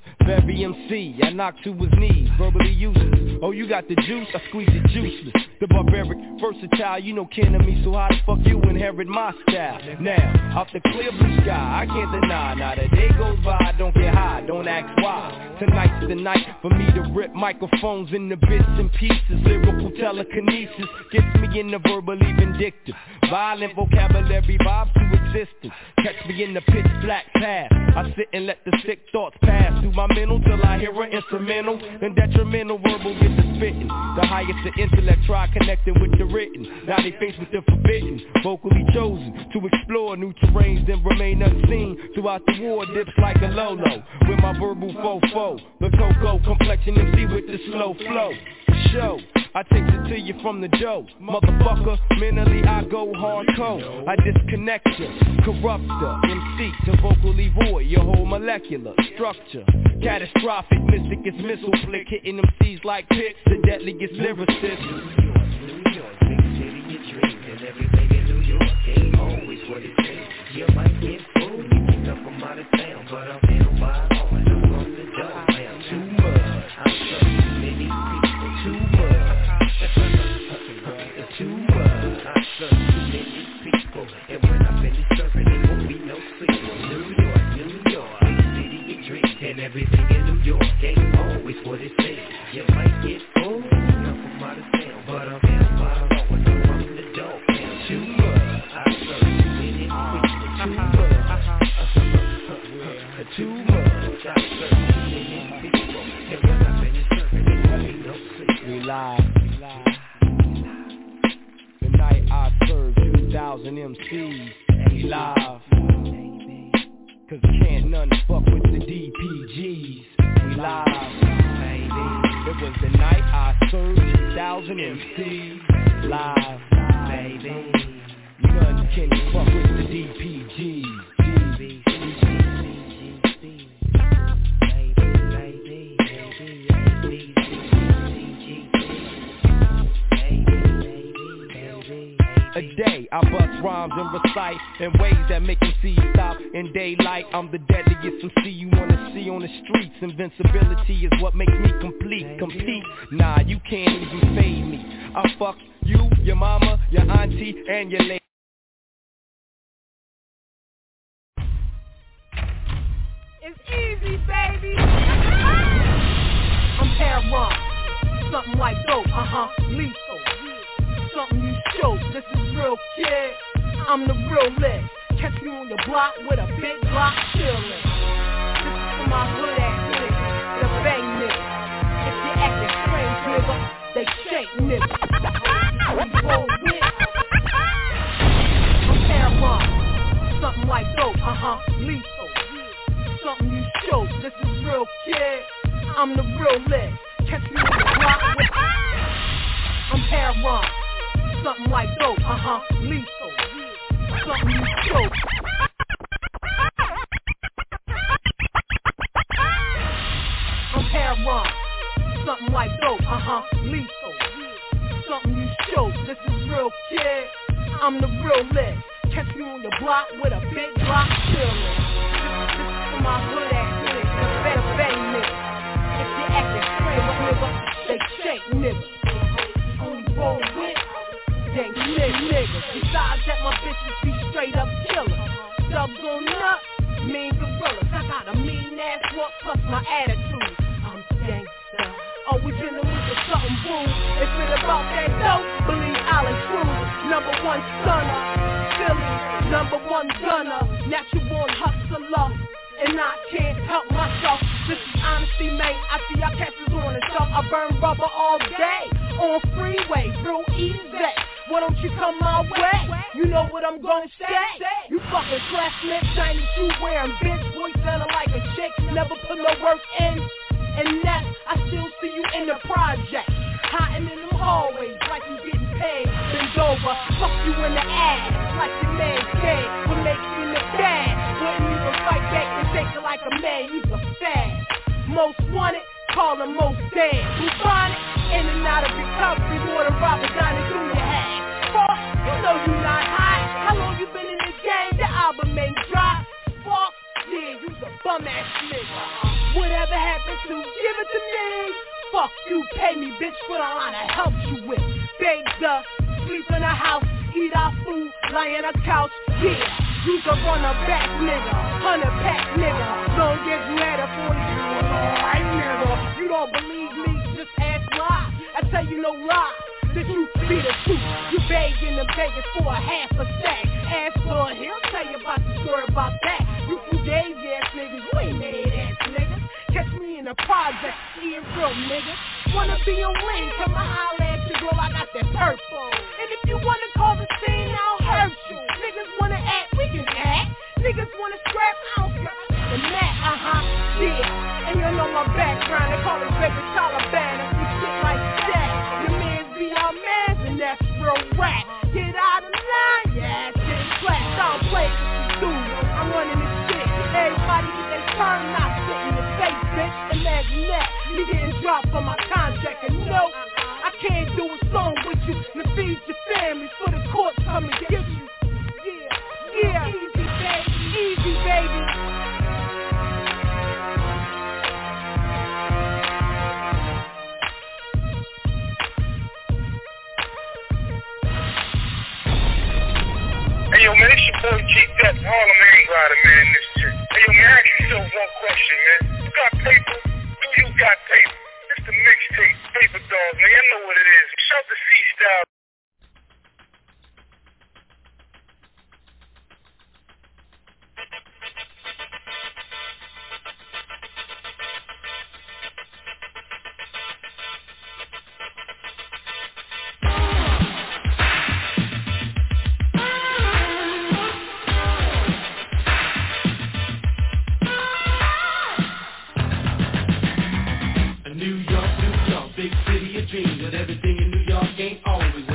Very MC, I knock to his knees, verbally useless. Oh, you got the juice, I squeeze it juiceless. The barbaric, versatile, you know kin of me, so how the fuck you inherit my style? Now, off the clear blue sky, I can't deny. Now the day goes by, I don't get high, don't ask why. Tonight's the night for me to rip microphones into bits and pieces. Lyrical telekinesis gets me in the verbally vindictive. Violent vocabulary vibes to existence. Catch me in the pitch black path. I sit and let the sick thoughts pass through my mental till I hear an instrumental. Then detrimental verbal gets to spitting. The highest the intellect try connecting with the written. Now they faced with the forbidden. Vocally chosen to explore new terrains then remain unseen. Throughout the war dips like a Lolo. With my verbal fofo. The cocoa complexion and see with the slow flow. Show. I take it to you from the dough. Motherfucker, mentally I go hardcore. I disconnect you, corrupt the MC to vocally void your whole molecular structure. Catastrophic, mystic is missile flick, hitting MCs like pits, the deadliest lyricist. But I'm by I'm from the pound. Too much, people, and when I finish serving, it won't be no sequel. New York, New York, big city, your dreams and everything in New York ain't always what it seems. You might get fooled, you know from out of town, but I'm down by law and I'm from the dog. Too much, I serve too many people, too much. Too much, I serve too many people, and when I finish serving, it won't be no sequel. We live. Lie on a couch, yeah. You's a runner back nigga, hundred pack nigga. Long as you had a 40, you was alright nigga. You don't believe me, just ask why. I tell you no lie. The truth be the truth. You begging the beggars for a half a stack. Ask for a he'll tell you about the story about that. You fugazi ass niggas, you ain't made ass niggas. Catch me in the project, seeing real niggas. Wanna be a wing, come and holler at you, girl, I got that purple. And if you wanna call the scene, hurt Niggas wanna act, we can act. Niggas wanna scrap, I don't care. The mat, uh-huh, yeah. And you know my background, they call it baby Taliban. If you shit like that, your mans be our mans, and that's real rap. Get out of line, yeah, shit flat. Don't play with you, dude. I'm running this shit. Everybody get their turn, not sit in your face, bitch. Imagine that. You getting dropped on my contract, and no, I can't do a song with you to feed your family for the courts come and Yo, man, it's your boy G-Dep, Harlem Rider, man, this shit. Hey, yo, man, I ask yourself one question, man. You got paper? Do you got paper? It's the mixtape, Paper Doll, man. I know what it is. Shout the C-Style. But everything in New York ain't always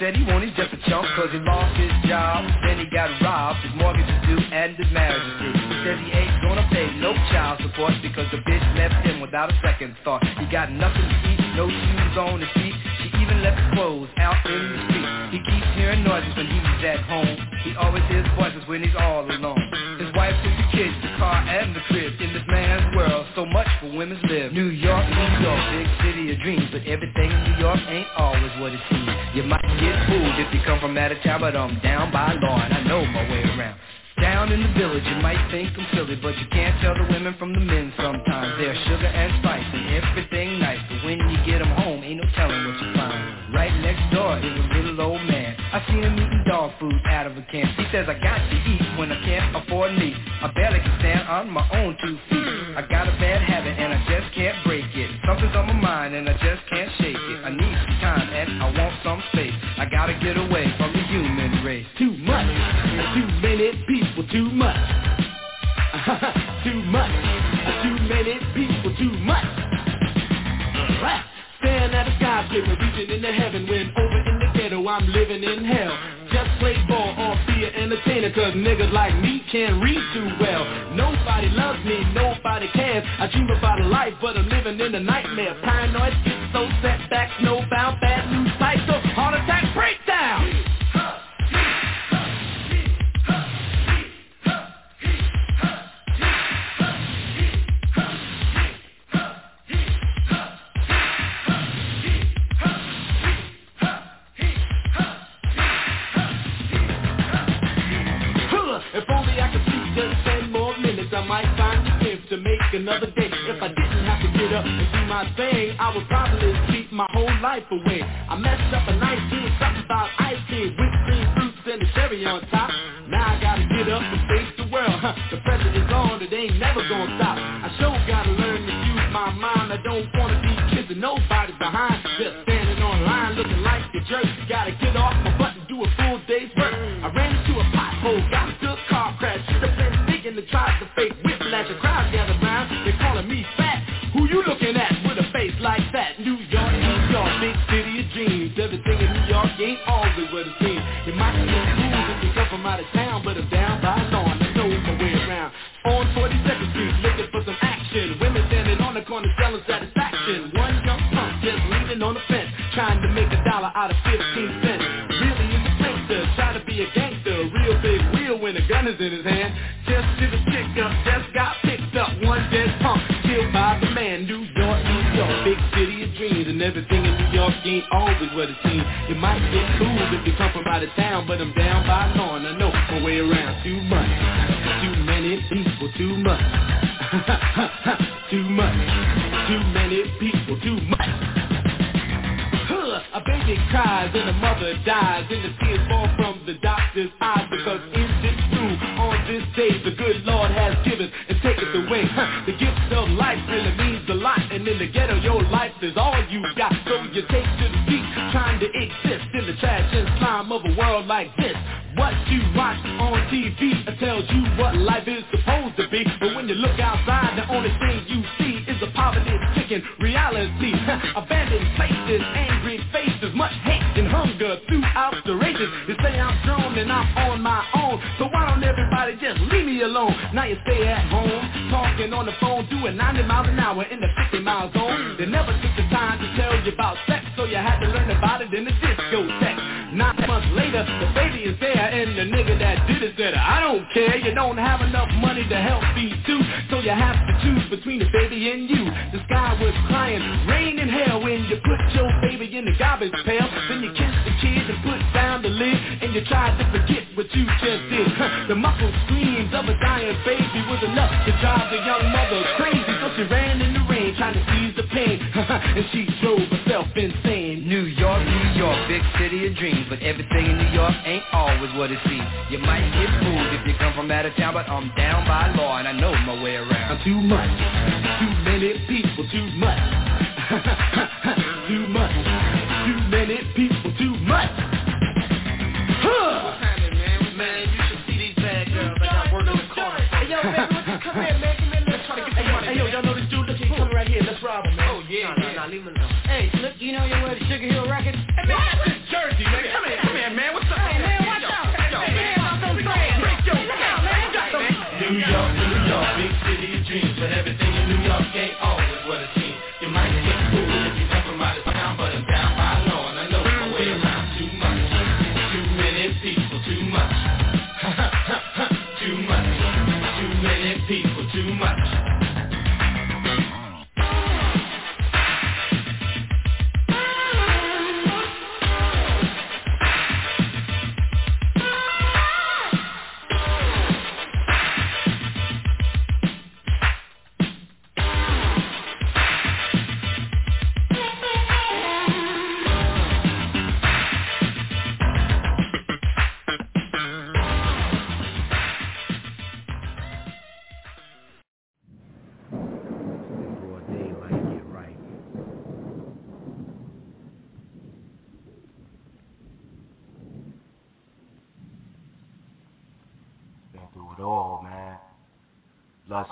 said he wanted just a chunk cause he lost his job. Then he got robbed, his mortgage is due and his marriage is due. He says he ain't gonna pay no child support because the bitch left him without a second thought. He got nothing to eat, no shoes on his feet. She even left his clothes out in the street. He keeps hearing noises when he's at home. He always hears voices when he's all alone. His wife took the kids, the car and the so much for women's lives. New York, New York, big city of dreams, but everything in New York ain't always what it seems. You might get fooled if you come from out of town, but I'm down by law and I know my way around. Down in the village, you might think I'm silly, but you can't tell the women from the men sometimes. They're sugar and spice and everything nice, but when you get them home, ain't no telling what you find. Right next door is a little old man. I seen him eating dog food out of a can. He says I got to eat when I can't afford meat. I barely can stand on my own two feet. I gotta Something's on my mind and I just can't shake it. I need some time and I want some space. I gotta get away from the human race. Too much, too many people, too much. too much, too many people, too much. Staring at the skyscraper, reaching into heaven when over in the ghetto I'm living in hell. Just play ball or be an entertainer cause niggas like me can't read too well. Nobody loves me I dream about a life, but I'm living in a nightmare. Paranoid, alone. Hey, look, you know you wear the Sugar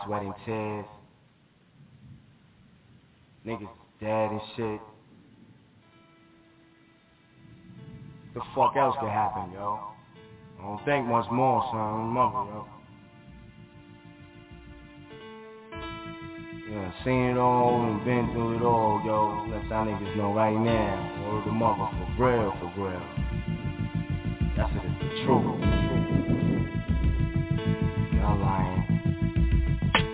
Blood, sweat, and tears. Niggas dead and shit. The fuck else could happen, yo? I don't think much more, son. Mother, yo. Yeah, seen it all and been through it all, yo. Let y'all niggas know right now. Word the mother for real, for real. That's it, the truth. Y'all lying.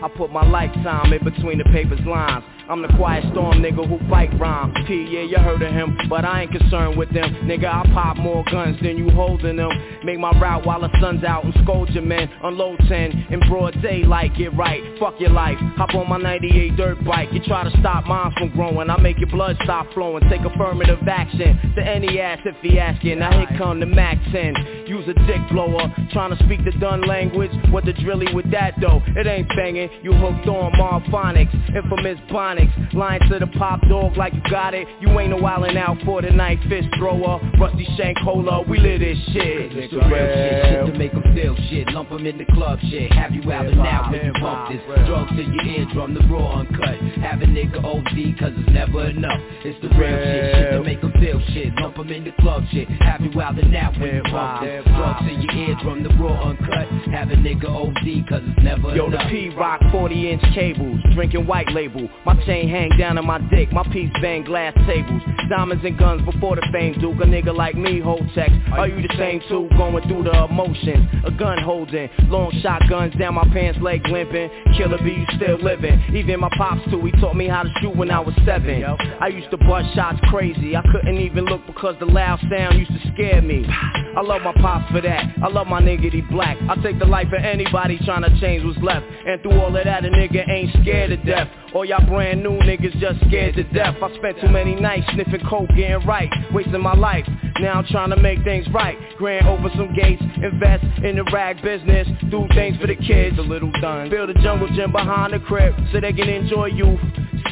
I put my lifetime in between the paper's lines. I'm the quiet storm nigga who fight rhyme. Yeah, you heard of him, but I ain't concerned with them. Nigga, I pop more guns than you holding them. Make my route while the sun's out and scold your men. Unload 10 in broad daylight, get right. Fuck your life. Hop on my 98 dirt bike. You try to stop mine from growing. I make your blood stop flowing. Take affirmative action to any ass if he asking. Now here come the Mac 10. Use a dick blower. Trying to speak the done language. What the drilly with that though? It ain't banging. You hooked on Marphonics. Infamous Bonics. Lying to the pop dog like you got it. You ain't no wildin' out for the night. Fist thrower. Rusty shank holder. We live this shit. It's the real shit, shit to make them feel shit. Lump 'em in the club shit. Have you out and out when you bump this. Drugs to your eardrum, the raw uncut. Have a nigga OD cause it's never enough. It's the real shit, shit to make them feel shit. Lump 'em in the club shit. Have you out and out when you bump this. Drugs to your eardrum, the raw uncut. Have a nigga OD cause it's never Yo, the. P-Rock 40 inch cables, drinking white label. My chain hang down on my dick, my piece bang glass tables. Diamonds and guns before the fame, Duke. A nigga like me hold checks. Are you the same too? Going through the emotions, a gun holding, long shotguns down my pants leg limping. Killer B, you still living. Even my pops too, he taught me how to shoot when I was seven. I used to bust shots crazy. I couldn't even look because the loud sound used to scare me. I love my pops for that. I love my nigga, he black. I take the life of anybody trying to change what's left. And through all of that, a nigga ain't scared to death. All y'all brand new niggas just scared to death. I spent too many nights sniffing coke, getting right, wasting my life. Now I'm trying to make things right. Grant over some gates, invest in the rag business, do things for the kids, a little done. Build a jungle gym behind the crib so they can enjoy youth.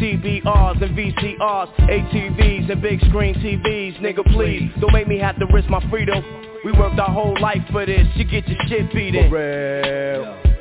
CBRs and VCRs, ATVs and big screen TVs. Nigga, please, don't make me have to risk my freedom. We worked our whole life for this. You get your shit beat in.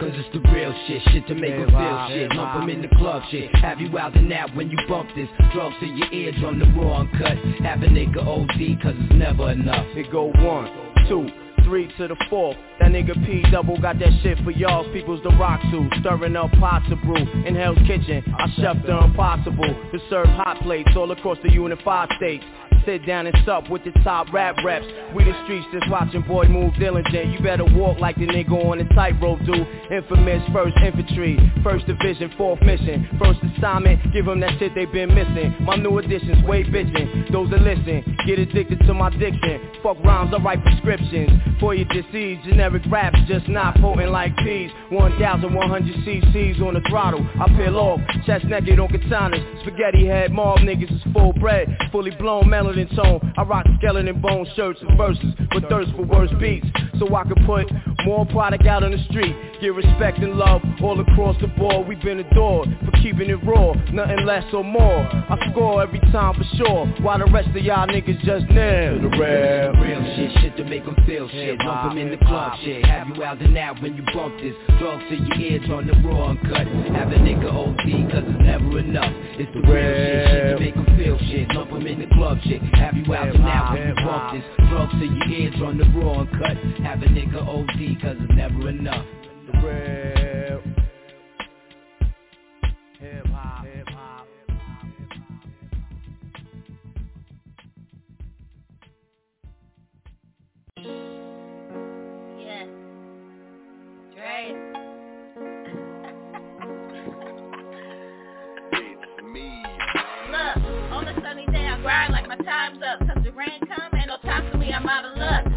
Cause it's the real shit, shit to make them feel shit Lump 'em in the club shit, have you out and out when you bump this Drugs to your eardrum, the raw uncut Have a nigga OD cause it's never enough It go one, two, three to the fourth. That nigga P double got that shit for y'all's people's the rock suit. Stirring up pots of brew in Hell's Kitchen. I chef the impossible to serve hot plates all across the unified states. Sit down and sup with the top rap reps. We the streets just watching boy move diligent. You better walk like the nigga on the tightrope do. Infamous first infantry, first division, fourth mission. First assignment, give them that shit they been missing. My new additions, way bitchin'. Those that listen, Get addicted to my diction. Fuck rhymes, I write prescriptions. For your disease, generic raps just not potent like peas. 1,100 cc's on the throttle. I peel off, chest naked on katanas. Spaghetti head, mob niggas is full bred. Fully blown melanin tone. I rock skeleton bone shirts and verses. With thirst for worse beats. So I can put more product out on the street. Get respect and love all across the board. We've been adored for keeping it raw. Nothing less or more. I score every time for sure. While the rest of y'all niggas just nail. The real, real shit, shit to make them feel shit. Lump them in the club shit. Have you out and out when you bump this. Drugs to your ears on the raw uncut. Have a nigga OD cause it's never enough. It's the real shit, shit to make them feel shit. Lump them in the club shit. Have you out and out when you bump this. Drugs to your ears on the raw and cut. Have a nigga OD cause it's never enough. The real. Hip hop, hip hop. Yeah. Dre. Grind like my time's up. Cause the rain come, ain't no time for me, I'm out of luck.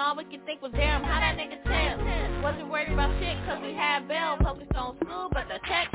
And all we could think was, damn, how that nigga tell? Wasn't worried about shit, cause we had bail. Focused on school, but the check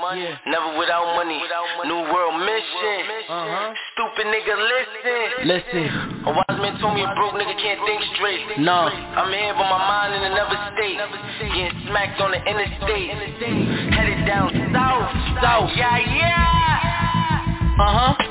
money, never without money. New world mission, stupid nigga listen. Listen. A wise man told me a broke nigga can't think straight. No. I'm here but my mind in another state, getting smacked on the interstate, headed down south, south. Yeah, yeah. Uh huh.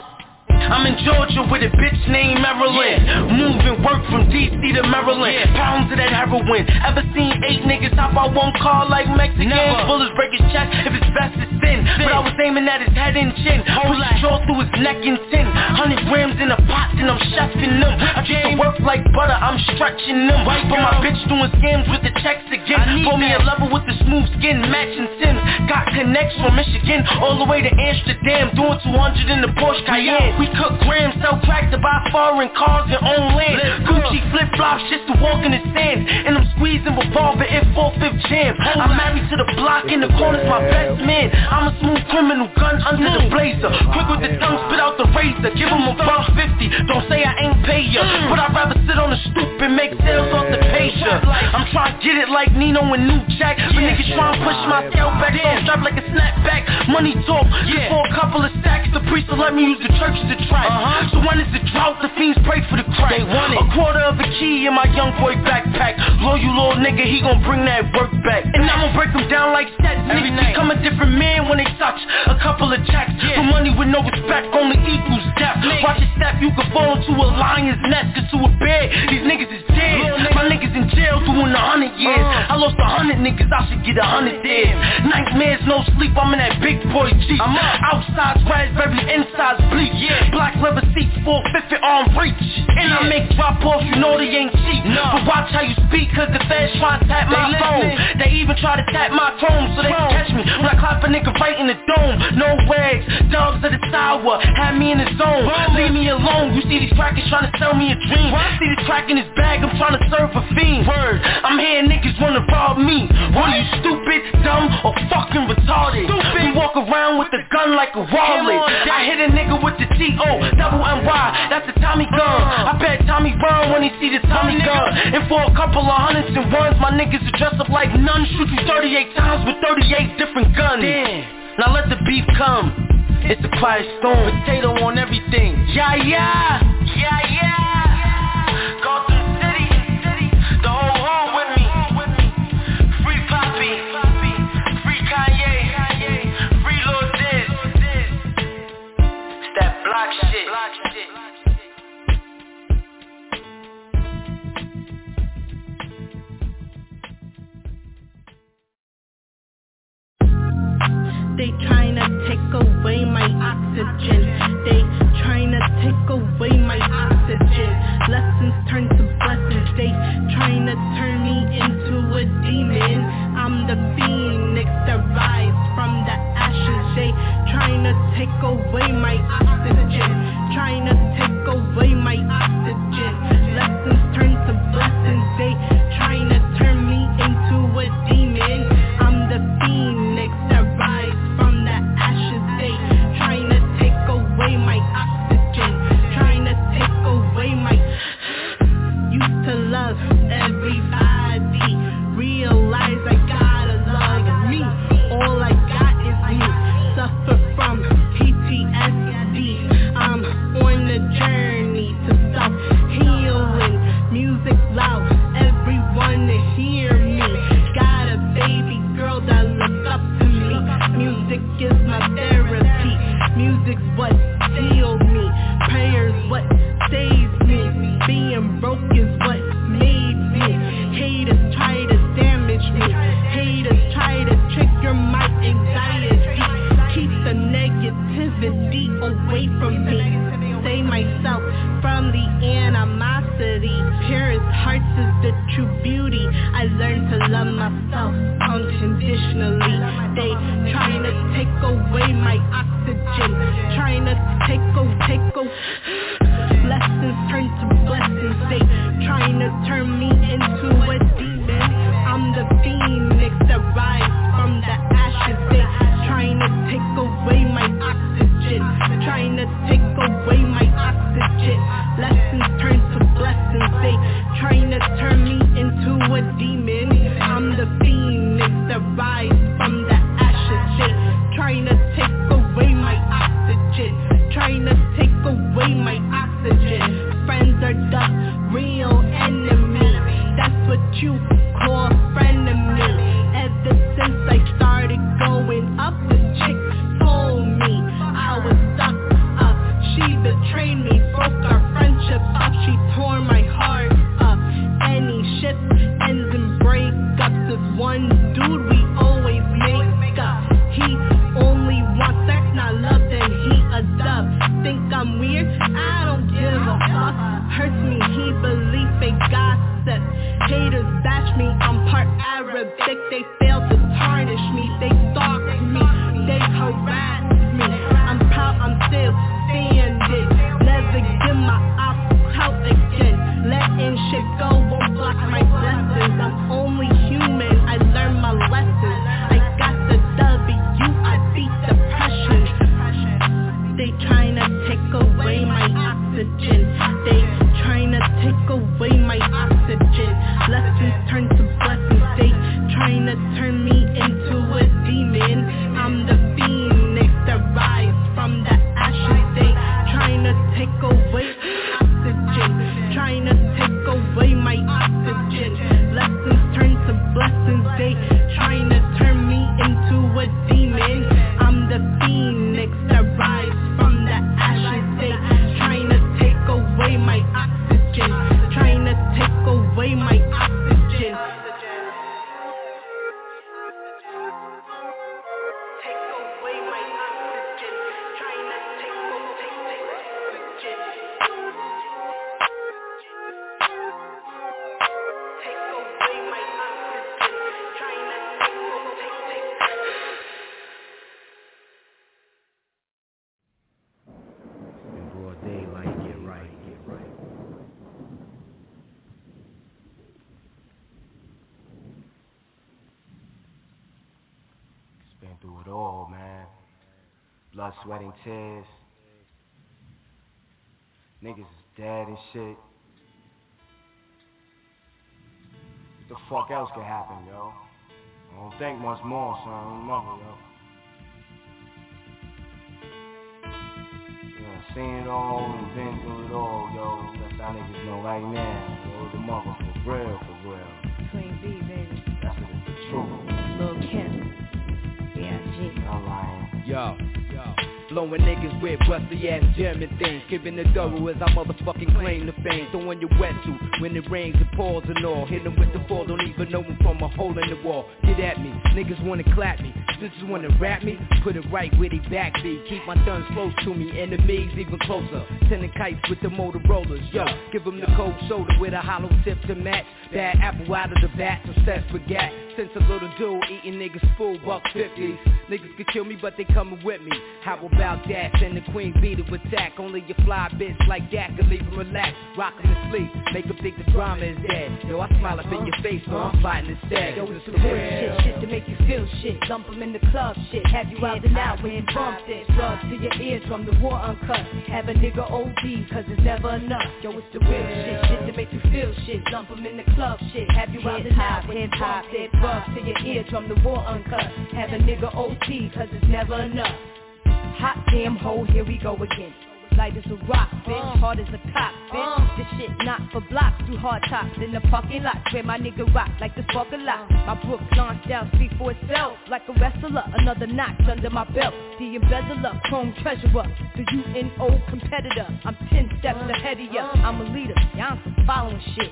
I'm in Georgia with a bitch named Marilyn. Moving work from DC to Maryland. Pounds of that heroin. Ever seen eight niggas hop out one car like Mexicans? Bullets break his chest if his vest But I was aiming at his head and chin. Push a straw through his neck and tin. Hundred grams in a pot and I'm chefing them. I get to work like butter, I'm stretching them. But my bitch doing scams with the checks again. Pull me a level with the smooth skin matching Sims Got connects from Michigan all the way to Amsterdam. Doing 200 in the Porsche Cayenne. We cook grams, sell crack to buy foreign cars and own land. Gucci flip-flops just to walk in the sand. And I'm squeezing revolver in 4-5 jam. I'm married to the block in the corner's my best man. I'm a smooth criminal, gun under the blazer. Quick with the tongue, spit out the razor. Give him a buck 50, don't say I ain't pay ya But I'd rather sit on the stoop and make sales off the patient I'm trying to get it like Nino and New Jack. But niggas trying to push my scale back on Strap like a snapback, money talk Just for a couple of stacks, the priest will let me use the church to try So when it's a drought, the fiends pray for the crack. A quarter of a key in my young boy backpack. Loyal little nigga, he gon' bring that work back. And I'ma break him down like sets Niggas become a different man when they touch a couple of checks For money with no respect only equals death. Watch your step, you can fall into a lion's nest, cause to a bear, these niggas is dead. My niggas in jail doing a hundred years. I lost a hundred niggas, I should get a hundred dead. Nightmares, no sleep, I'm in that big boy Jeep. I'm outside's raspberry, inside's bleach. Black leather seats, 450 arm reach. And I make drop offs, you know they ain't cheap. But watch how you speak, cause the feds try to tap my phone. They even try to tap my chrome so they can catch me. When I clap a nigga right in the dome. No wags, dogs of the tower, had me in the zone. Leave me alone, you see these crackers trying to sell me a dream. See this crack in his bag, I'm trying to serve a fiend. Word, I'm hearing niggas wanna rob me. What are you stupid, dumb, or fucking retarded? Stupid. We walk around with a gun like a wallet. I hit a nigga with the T-O, double M-Y, that's the Tommy gun. I bet Tommy run when he see the Tommy gun. And for a couple of hundreds and ones, my niggas are dressed up like none. Shoot you 38 times with 38 different guns. Now let the beef come. It's a quiet storm, potato on everything. Yeah, yeah, yeah, yeah. They tryna take away my oxygen. They tryna take away my oxygen. Lessons turn to blessings. They tryna turn me into a demon. I'm the phoenix that rise from the ashes. They tryna take away my oxygen. Tryna take away my oxygen. Lessons turn to blessings. They tryna blood, sweat, and tears. Niggas is dead and shit. What the fuck else could happen, yo? I don't think much more, son. Remember, yo. Yeah, seen it all and been through it all, yo. That's y'all niggas know right now. Yo, the mother for real, for real. Queen B, baby. That's the, the truth. Lil Kim. B.I.G. I'm lying. Yo, yo. Blowing niggas with rusty ass German things. Giving the thorough as I motherfucking claim the fame. Throwing your wetsuit when it rains and pours and all. Hit them with the fall, don't even know them from a hole in the wall. Get at me, niggas wanna clap me. Sisters wanna rap me, put it right where they back be Keep my guns close to me, enemies even closer. Sending kites with the Motorola's, yo. Give them the cold shoulder with a hollow tip to match Bad apple out of the bat, success forget Since a little dude eating niggas full buck fifties. Niggas could kill me but they coming with me. How about that? Send the queen bee to attack Only your fly bitch like that can leave them relax Rock 'em to sleep, make them think the drama is dead. Yo, I smile up in your face, so I'm fighting instead Yo, it's the real shit, shit to make you feel shit. Dump 'em in the club, shit. Have you out and out when bump it. Drugs to your ears from the war uncut Have a nigga OD, cause it's never enough. Yo, it's the real shit, shit to make you feel shit. Dump 'em in the club, shit. Have you out and out when you bump it To your ears from the war uncut Have a nigga OD, cause it's never enough Hot damn hole, here we go again. Light as a rock, bitch, uh. hard as a cop, bitch. Uh. This shit not for blocks, through hard tops in the parking lot where my nigga rock like the spark a lot. Uh. My Brooks launched out, speak for itself like a wrestler. Another notch under my belt. The embezzler, chrome treasurer, the UNO competitor. I'm ten steps ahead of ya. I'm a leader, y'all some following shit.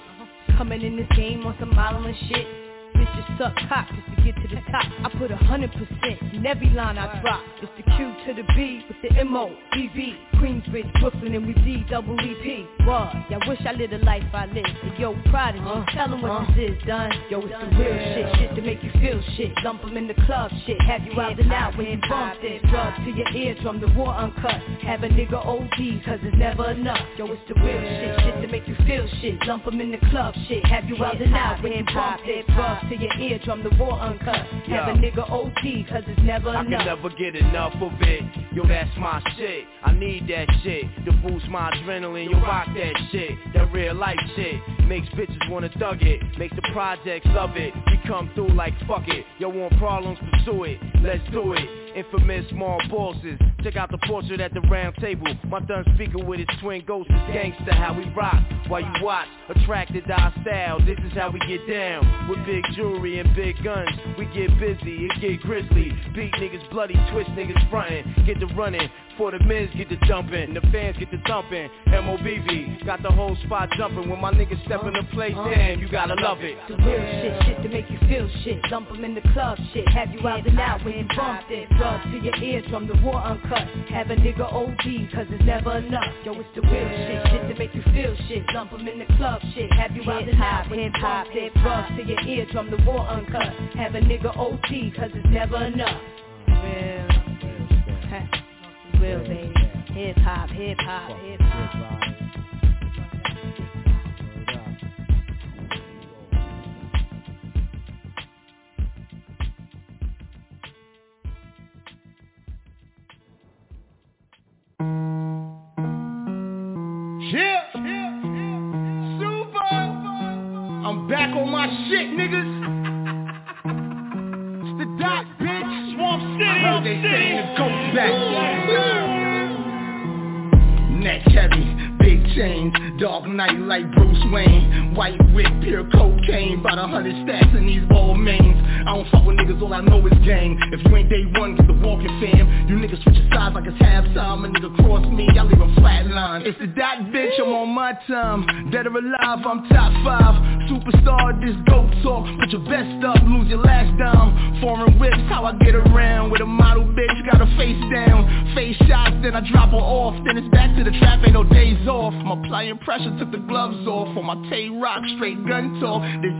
Coming in this game on some modeling shit. Bitches suck cock just to get to the top. I put a hundred percent in every line I drop. It's the Q to the B with the M O B B. Queensbridge, Brooklyn, and we D double E P. What? Y'all wish I lived a life I lived. And yo, prodigy, tell 'em what this is, done. Yo, it's the real shit, shit to make you feel shit. Dump 'em in the club, shit. Have you out and out when you bump this. Drugs to your eardrum, the war uncut. Have a nigga OD, cause it's never enough. Yo, it's the real shit, shit to make you feel shit. Dump 'em in the club, shit. Have you out and out when you bump this. Drugs to your eardrum, the war uncut. Have a nigga OD, cause it's never I can never get enough of it. Yo, that's my shit. I need that shit to boost my adrenaline. Yo, rock that shit. That real life shit makes bitches wanna thug it. Makes the projects love it. We come through like fuck it. Yo, want problems? Pursue it. Let's do it. Infamous small bosses. Check out the portrait at the round table. My thumb speaker with his twin ghosts is gangsta. How we rock while you watch. Attracted to our style. This is how we get down. With big jewelry and big guns. We get busy. It get grizzly. Beat niggas bloody. Twist niggas frontin'. Get the running. For the men's get the jumping. The fans get the thumping. M.O.B.B. Got the whole spot jumping. When my niggas step in the place, uh-huh. damn, you gotta love it. The real shit, shit to make you feel shit. Dump 'em in the club, shit. Have you out and out when you bump it. Drugs to your eardrum, the war uncut. Have a nigga OD, cause it's never enough. Yo, it's the real shit, shit to make you feel shit. Dump 'em in the club, shit. Have you out and out when you bump it. Drugs to your eardrum, the war uncut. Have a nigga OD, cause it's never enough. Real. Real, baby. Hip hop, hip hop, hip hop. Back on my shit, niggas. It's the dot, bitch. Swamp City. I heard they saying the goat's back. Neck heavy, big chains, dark Knight like Bruce Wayne. White whip, pure cocaine, about a hundred stacks in these Balmains. I don't fuck with niggas, all I know is gang. If you ain't day one, get the walking fam. You niggas switch your sides like it's halftime. A nigga cross me, I leave him flatline. It's the dot bitch, I'm on my time. Dead or alive, I'm top five. Superstar, this go talk. Put your vest up, lose your last dime. Foreign whips, how I get around. With a model bitch, got her face down. Face shots, then I drop her off. Then it's back to the trap, ain't no days off. I'm applying pressure, took the gloves off. On my Tay-Rock, straight gun talk. This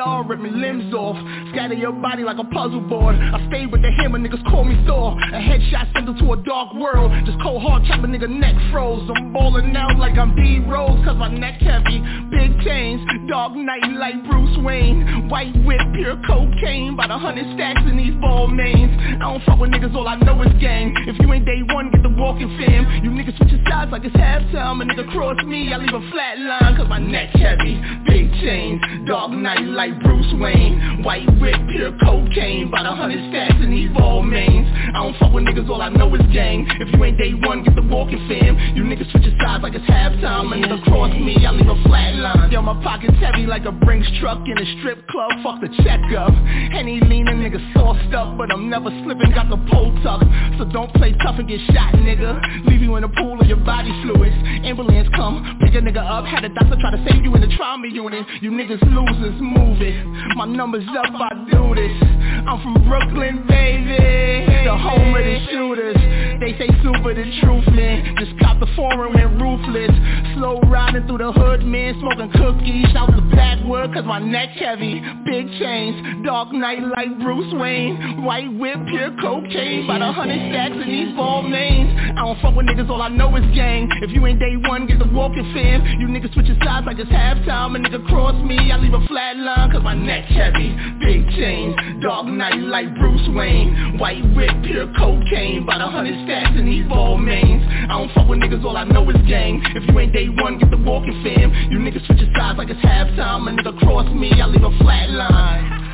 AR, rip me limbs off. Scatter your body like a puzzle board. I stay with the hammer, niggas call me Thor. A headshot sent to a dark world. Just cold hard, chop a nigga neck froze. I'm balling out like I'm D-Rose, cause my neck heavy. Big chains, dog night like Bruce Wayne White whip, pure cocaine, about a hundred stacks in these Balmains I don't fuck with niggas, all I know is gang If you ain't day one, get the walking fam. You niggas switch your sides like it's halftime. A nigga cross me, I leave a flat line Cause my neck heavy, big chains, dog night like Bruce Wayne. White whip, pure cocaine, about a hundred stacks in these Balmains. I don't fuck with niggas, all I know is gang. If you ain't day one, get the walking fam. You niggas switch your sides like it's halftime. A nigga cross me, I leave a flat line. Yo, my pockets heavy like a Brinks truck in a strip club. Fuck the checkup. Henny leaning, nigga sauced up But I'm never slipping, got the pole tuck So don't play tough and get shot, nigga. Leave you in a pool of your body fluids. Ambulance come, pick a nigga up. Had a doctor try to save you in the trauma unit. You niggas losers, move it. My number's up, I do this I'm from Brooklyn, baby. The home of the shooters. They say super the truth, man. Just cop the foreign, went ruthless. Slow riding through the hood, man Smoking cookies, out the backwood Cause my neck heavy, big chains Dark Knight like Bruce Wayne. White whip, pure cocaine. About a hundred stacks in these Balmains I don't fuck with niggas, all I know is gang. If you ain't day one, get the walking fam. You niggas switch your sides like it's halftime. A nigga cross me, I leave a flat line Cause my neck heavy, big chains Dark Knight like Bruce Wayne. White whip, pure cocaine About a hundred stacks in these Balmains. I don't fuck with niggas, all I know is gang. If you ain't day one, get the walking fam. You niggas switch your sides like it's halftime. A nigga cross me, I leave a flat line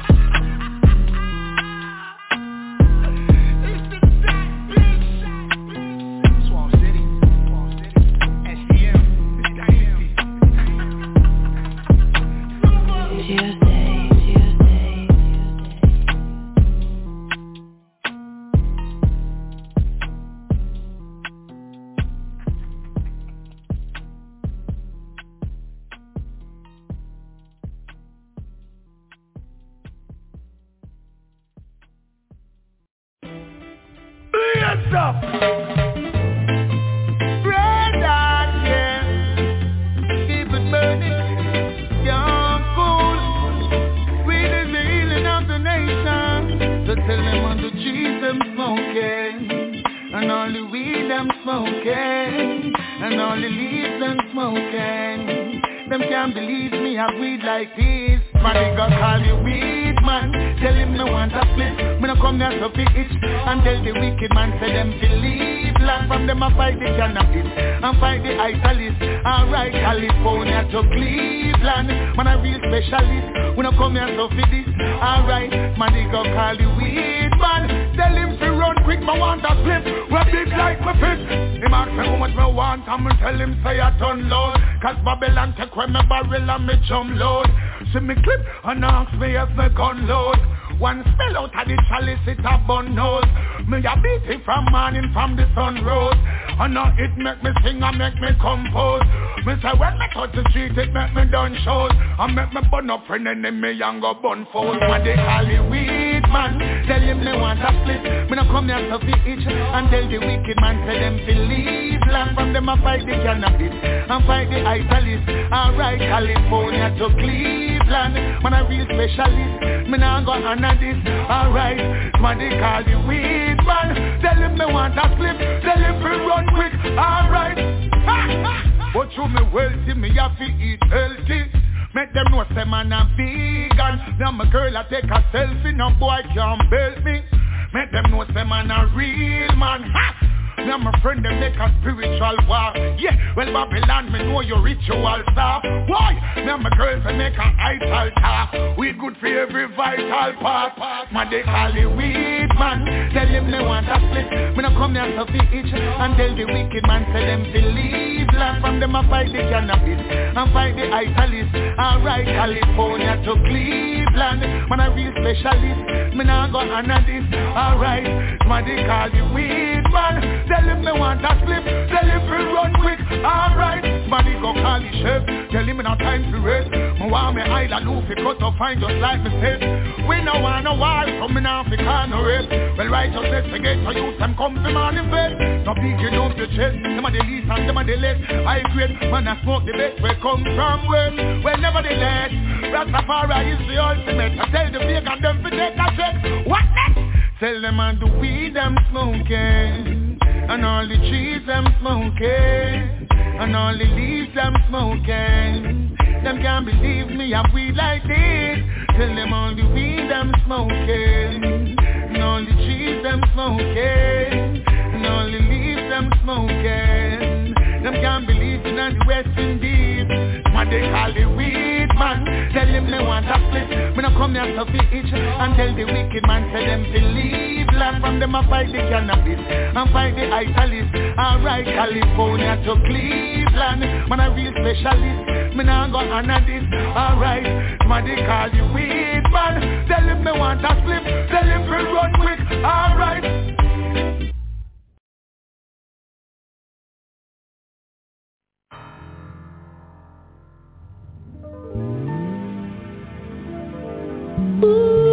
from them I fight the cannabis. And fight the italist. Alright, California to Cleveland. Man, a real specialist. We no come here to fit this. Alright, they got call the weed man. Tell him to run quick, me want a split. We big like my fist. Him ask me how much me want, and me tell him say I turn load. Cause Babylon take away me barrel and me chum load. See me clip and ask me if me gun load. One spell out of the chalice, it a bun nose. Me a beat it from morning from the sun rose. And now it make me sing and make me compose. Me say when me touch the street, it make me done shows. And make me burn up friend enemy and go bun foes. When they call it weed man, tell him me want a split. Me no come here to be itch and tell the wicked man say them believe. Land from them I fight the cannabis and fight the italist. Alright, California to Cleveland. Man a real specialist. Me nah go honor this. Alright, man they call the weed man. Tell him me want a slip. Tell him to run quick. Alright. But you me wealthy, me have to eat healthy. Make them know say man a vegan. Now my girl I take a selfie, no boy can't belt me. Make them know say man a real man. Ha! And my friend them make a spiritual war. Yeah, well Babylon me know your ritual star Why? And my girls they make a idol talk We good for every vital part. Man they call it weed man. Tell him they want a split. Me no come here to itch And tell the wicked man say them believe Land from them I fight the cannabis And fight the italist. Alright California to Cleveland. Man a real specialist. Me nah go honor this Alright Man they call it weed man Tell him me want a slip. Tell him to run quick. Alright Money go call the chef Tell him no time to rest. Me want me idol Luffy cut to find just like me said. We no want no war So me now fi call no rape Well righteousness we get to use them come to bed No big you up your chest. Them a the least and them a the less I grade Man I smoke the best. We come from west. Well nevertheless Rastafari is the ultimate. I tell the vegan them fi take a check What next? Tell them on the weed I'm smoking and all the trees them smoking. And all the leaves them smoking. Them can't believe me I weed like this. Tell them all the weed I'm smoking. And all the trees them smoking. And all the leaves them smoking. Them can't believe in the West Indies. They call the weed man. Tell him they want a flip Me no come here to itch And tell the wicked man Tell them to leave. Land From them I fight the cannabis And fight the i Alright California to Cleveland. Man a real specialist. Me no go under this Alright Man they call the weed man. Tell him me want a flip Tell him to run quick. Alright Ooh.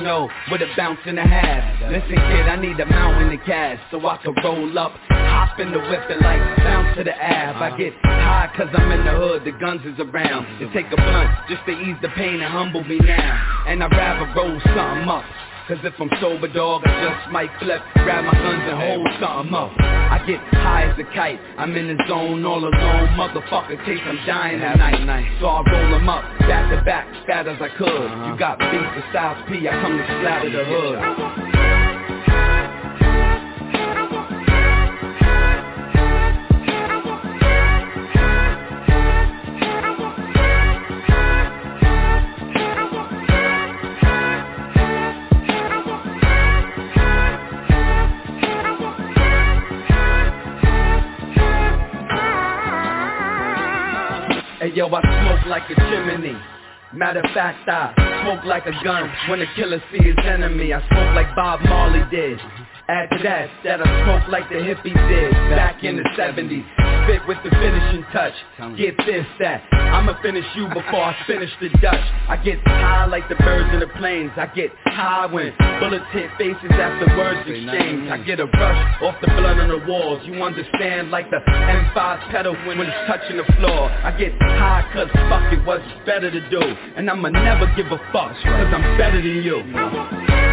you with a bounce and a half. Listen kid, I need a mountain the cash so I can roll up, hop in the whip and like bounce to the ab. I get high cause I'm in the hood, the guns is around. And take a blunt just to ease the pain and humble me now. And I'd rather roll something up Cause if I'm sober, dog, I just might flip, grab my guns and hold something up. I get high as a kite, I'm in the zone all alone, motherfucker, case I'm dying night. So I roll them up, back to back, fat as I could. You uh-huh. got beef for Styles P, I come to splatter the hood. Like a chimney. Matter of fact, I smoke like a gun when the killer see his enemy. I smoke like Bob Marley did. Add to that, that I smoke like the hippies did back in the 70s. Spit with the finishing touch. Get this, that. I'ma finish you before I finish the Dutch. I get high like the birds in the planes. I get high when bullets hit faces after words exchange. I get a rush off the blood on the walls. You understand like the M5 pedal when it's touching the floor. I get high cause fuck it, what's better to do. And I'ma never give a fuck cause I'm better than you.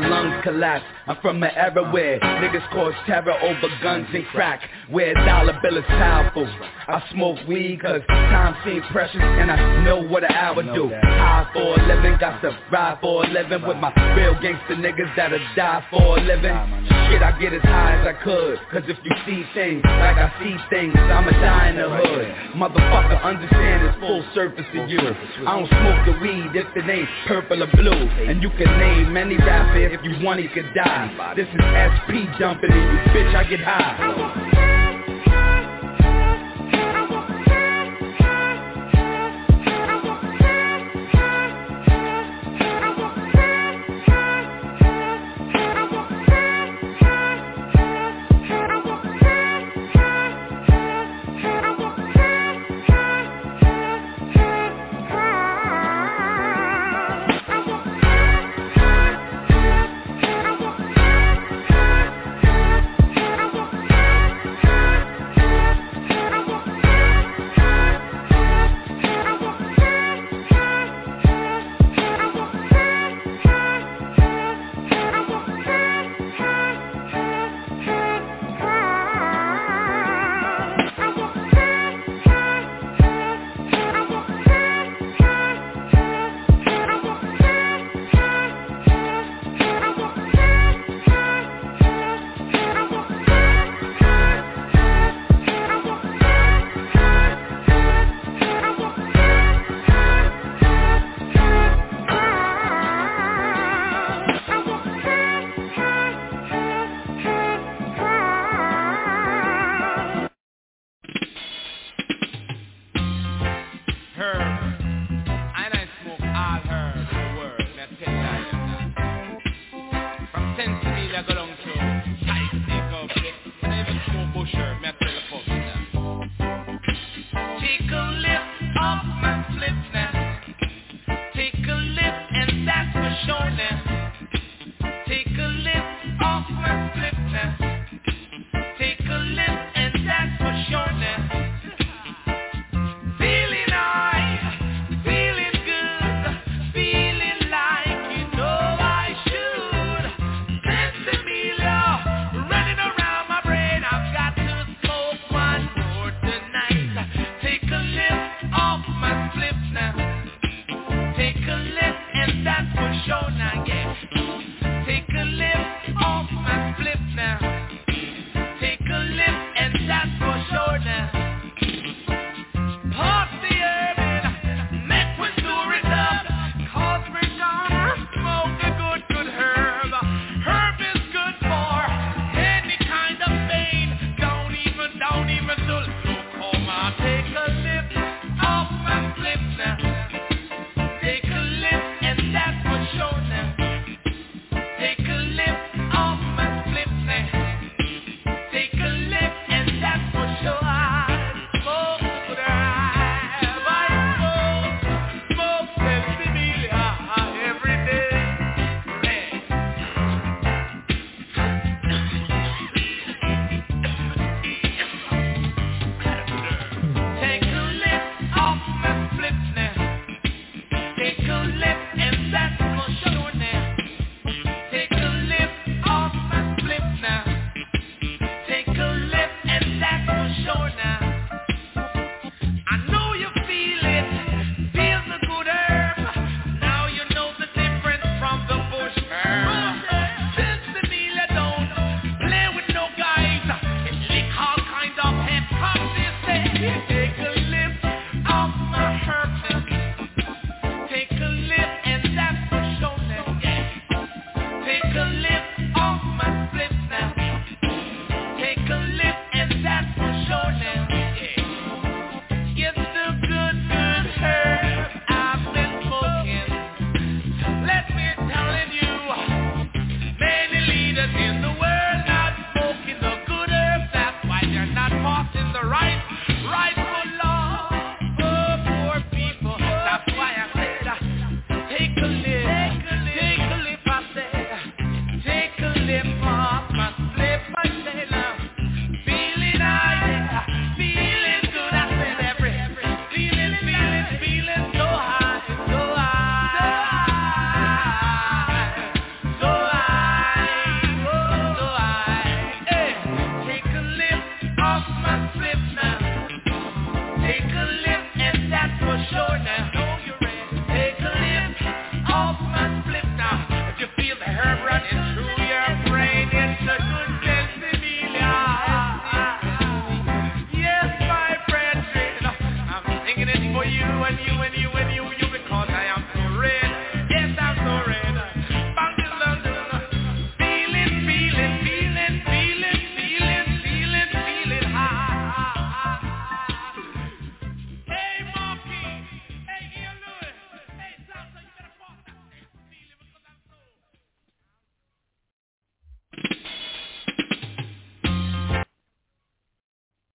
My lungs collapse. I'm from an era where niggas cause terror over guns and crack. Where dollar bill is powerful. I smoke weed cause time seems precious and I know what an hour do. High for a living, got to ride for a living with my real gangster niggas that'll die for a living. Shit, I get as high as I could. Cause if you see things like I see things, I'ma die in the hood. Motherfucker, understand it's full surface to you. I don't smoke the weed if it ain't purple or blue. And you can name any rapper if you want, he could die. This is SP dumping in you, bitch, I get high.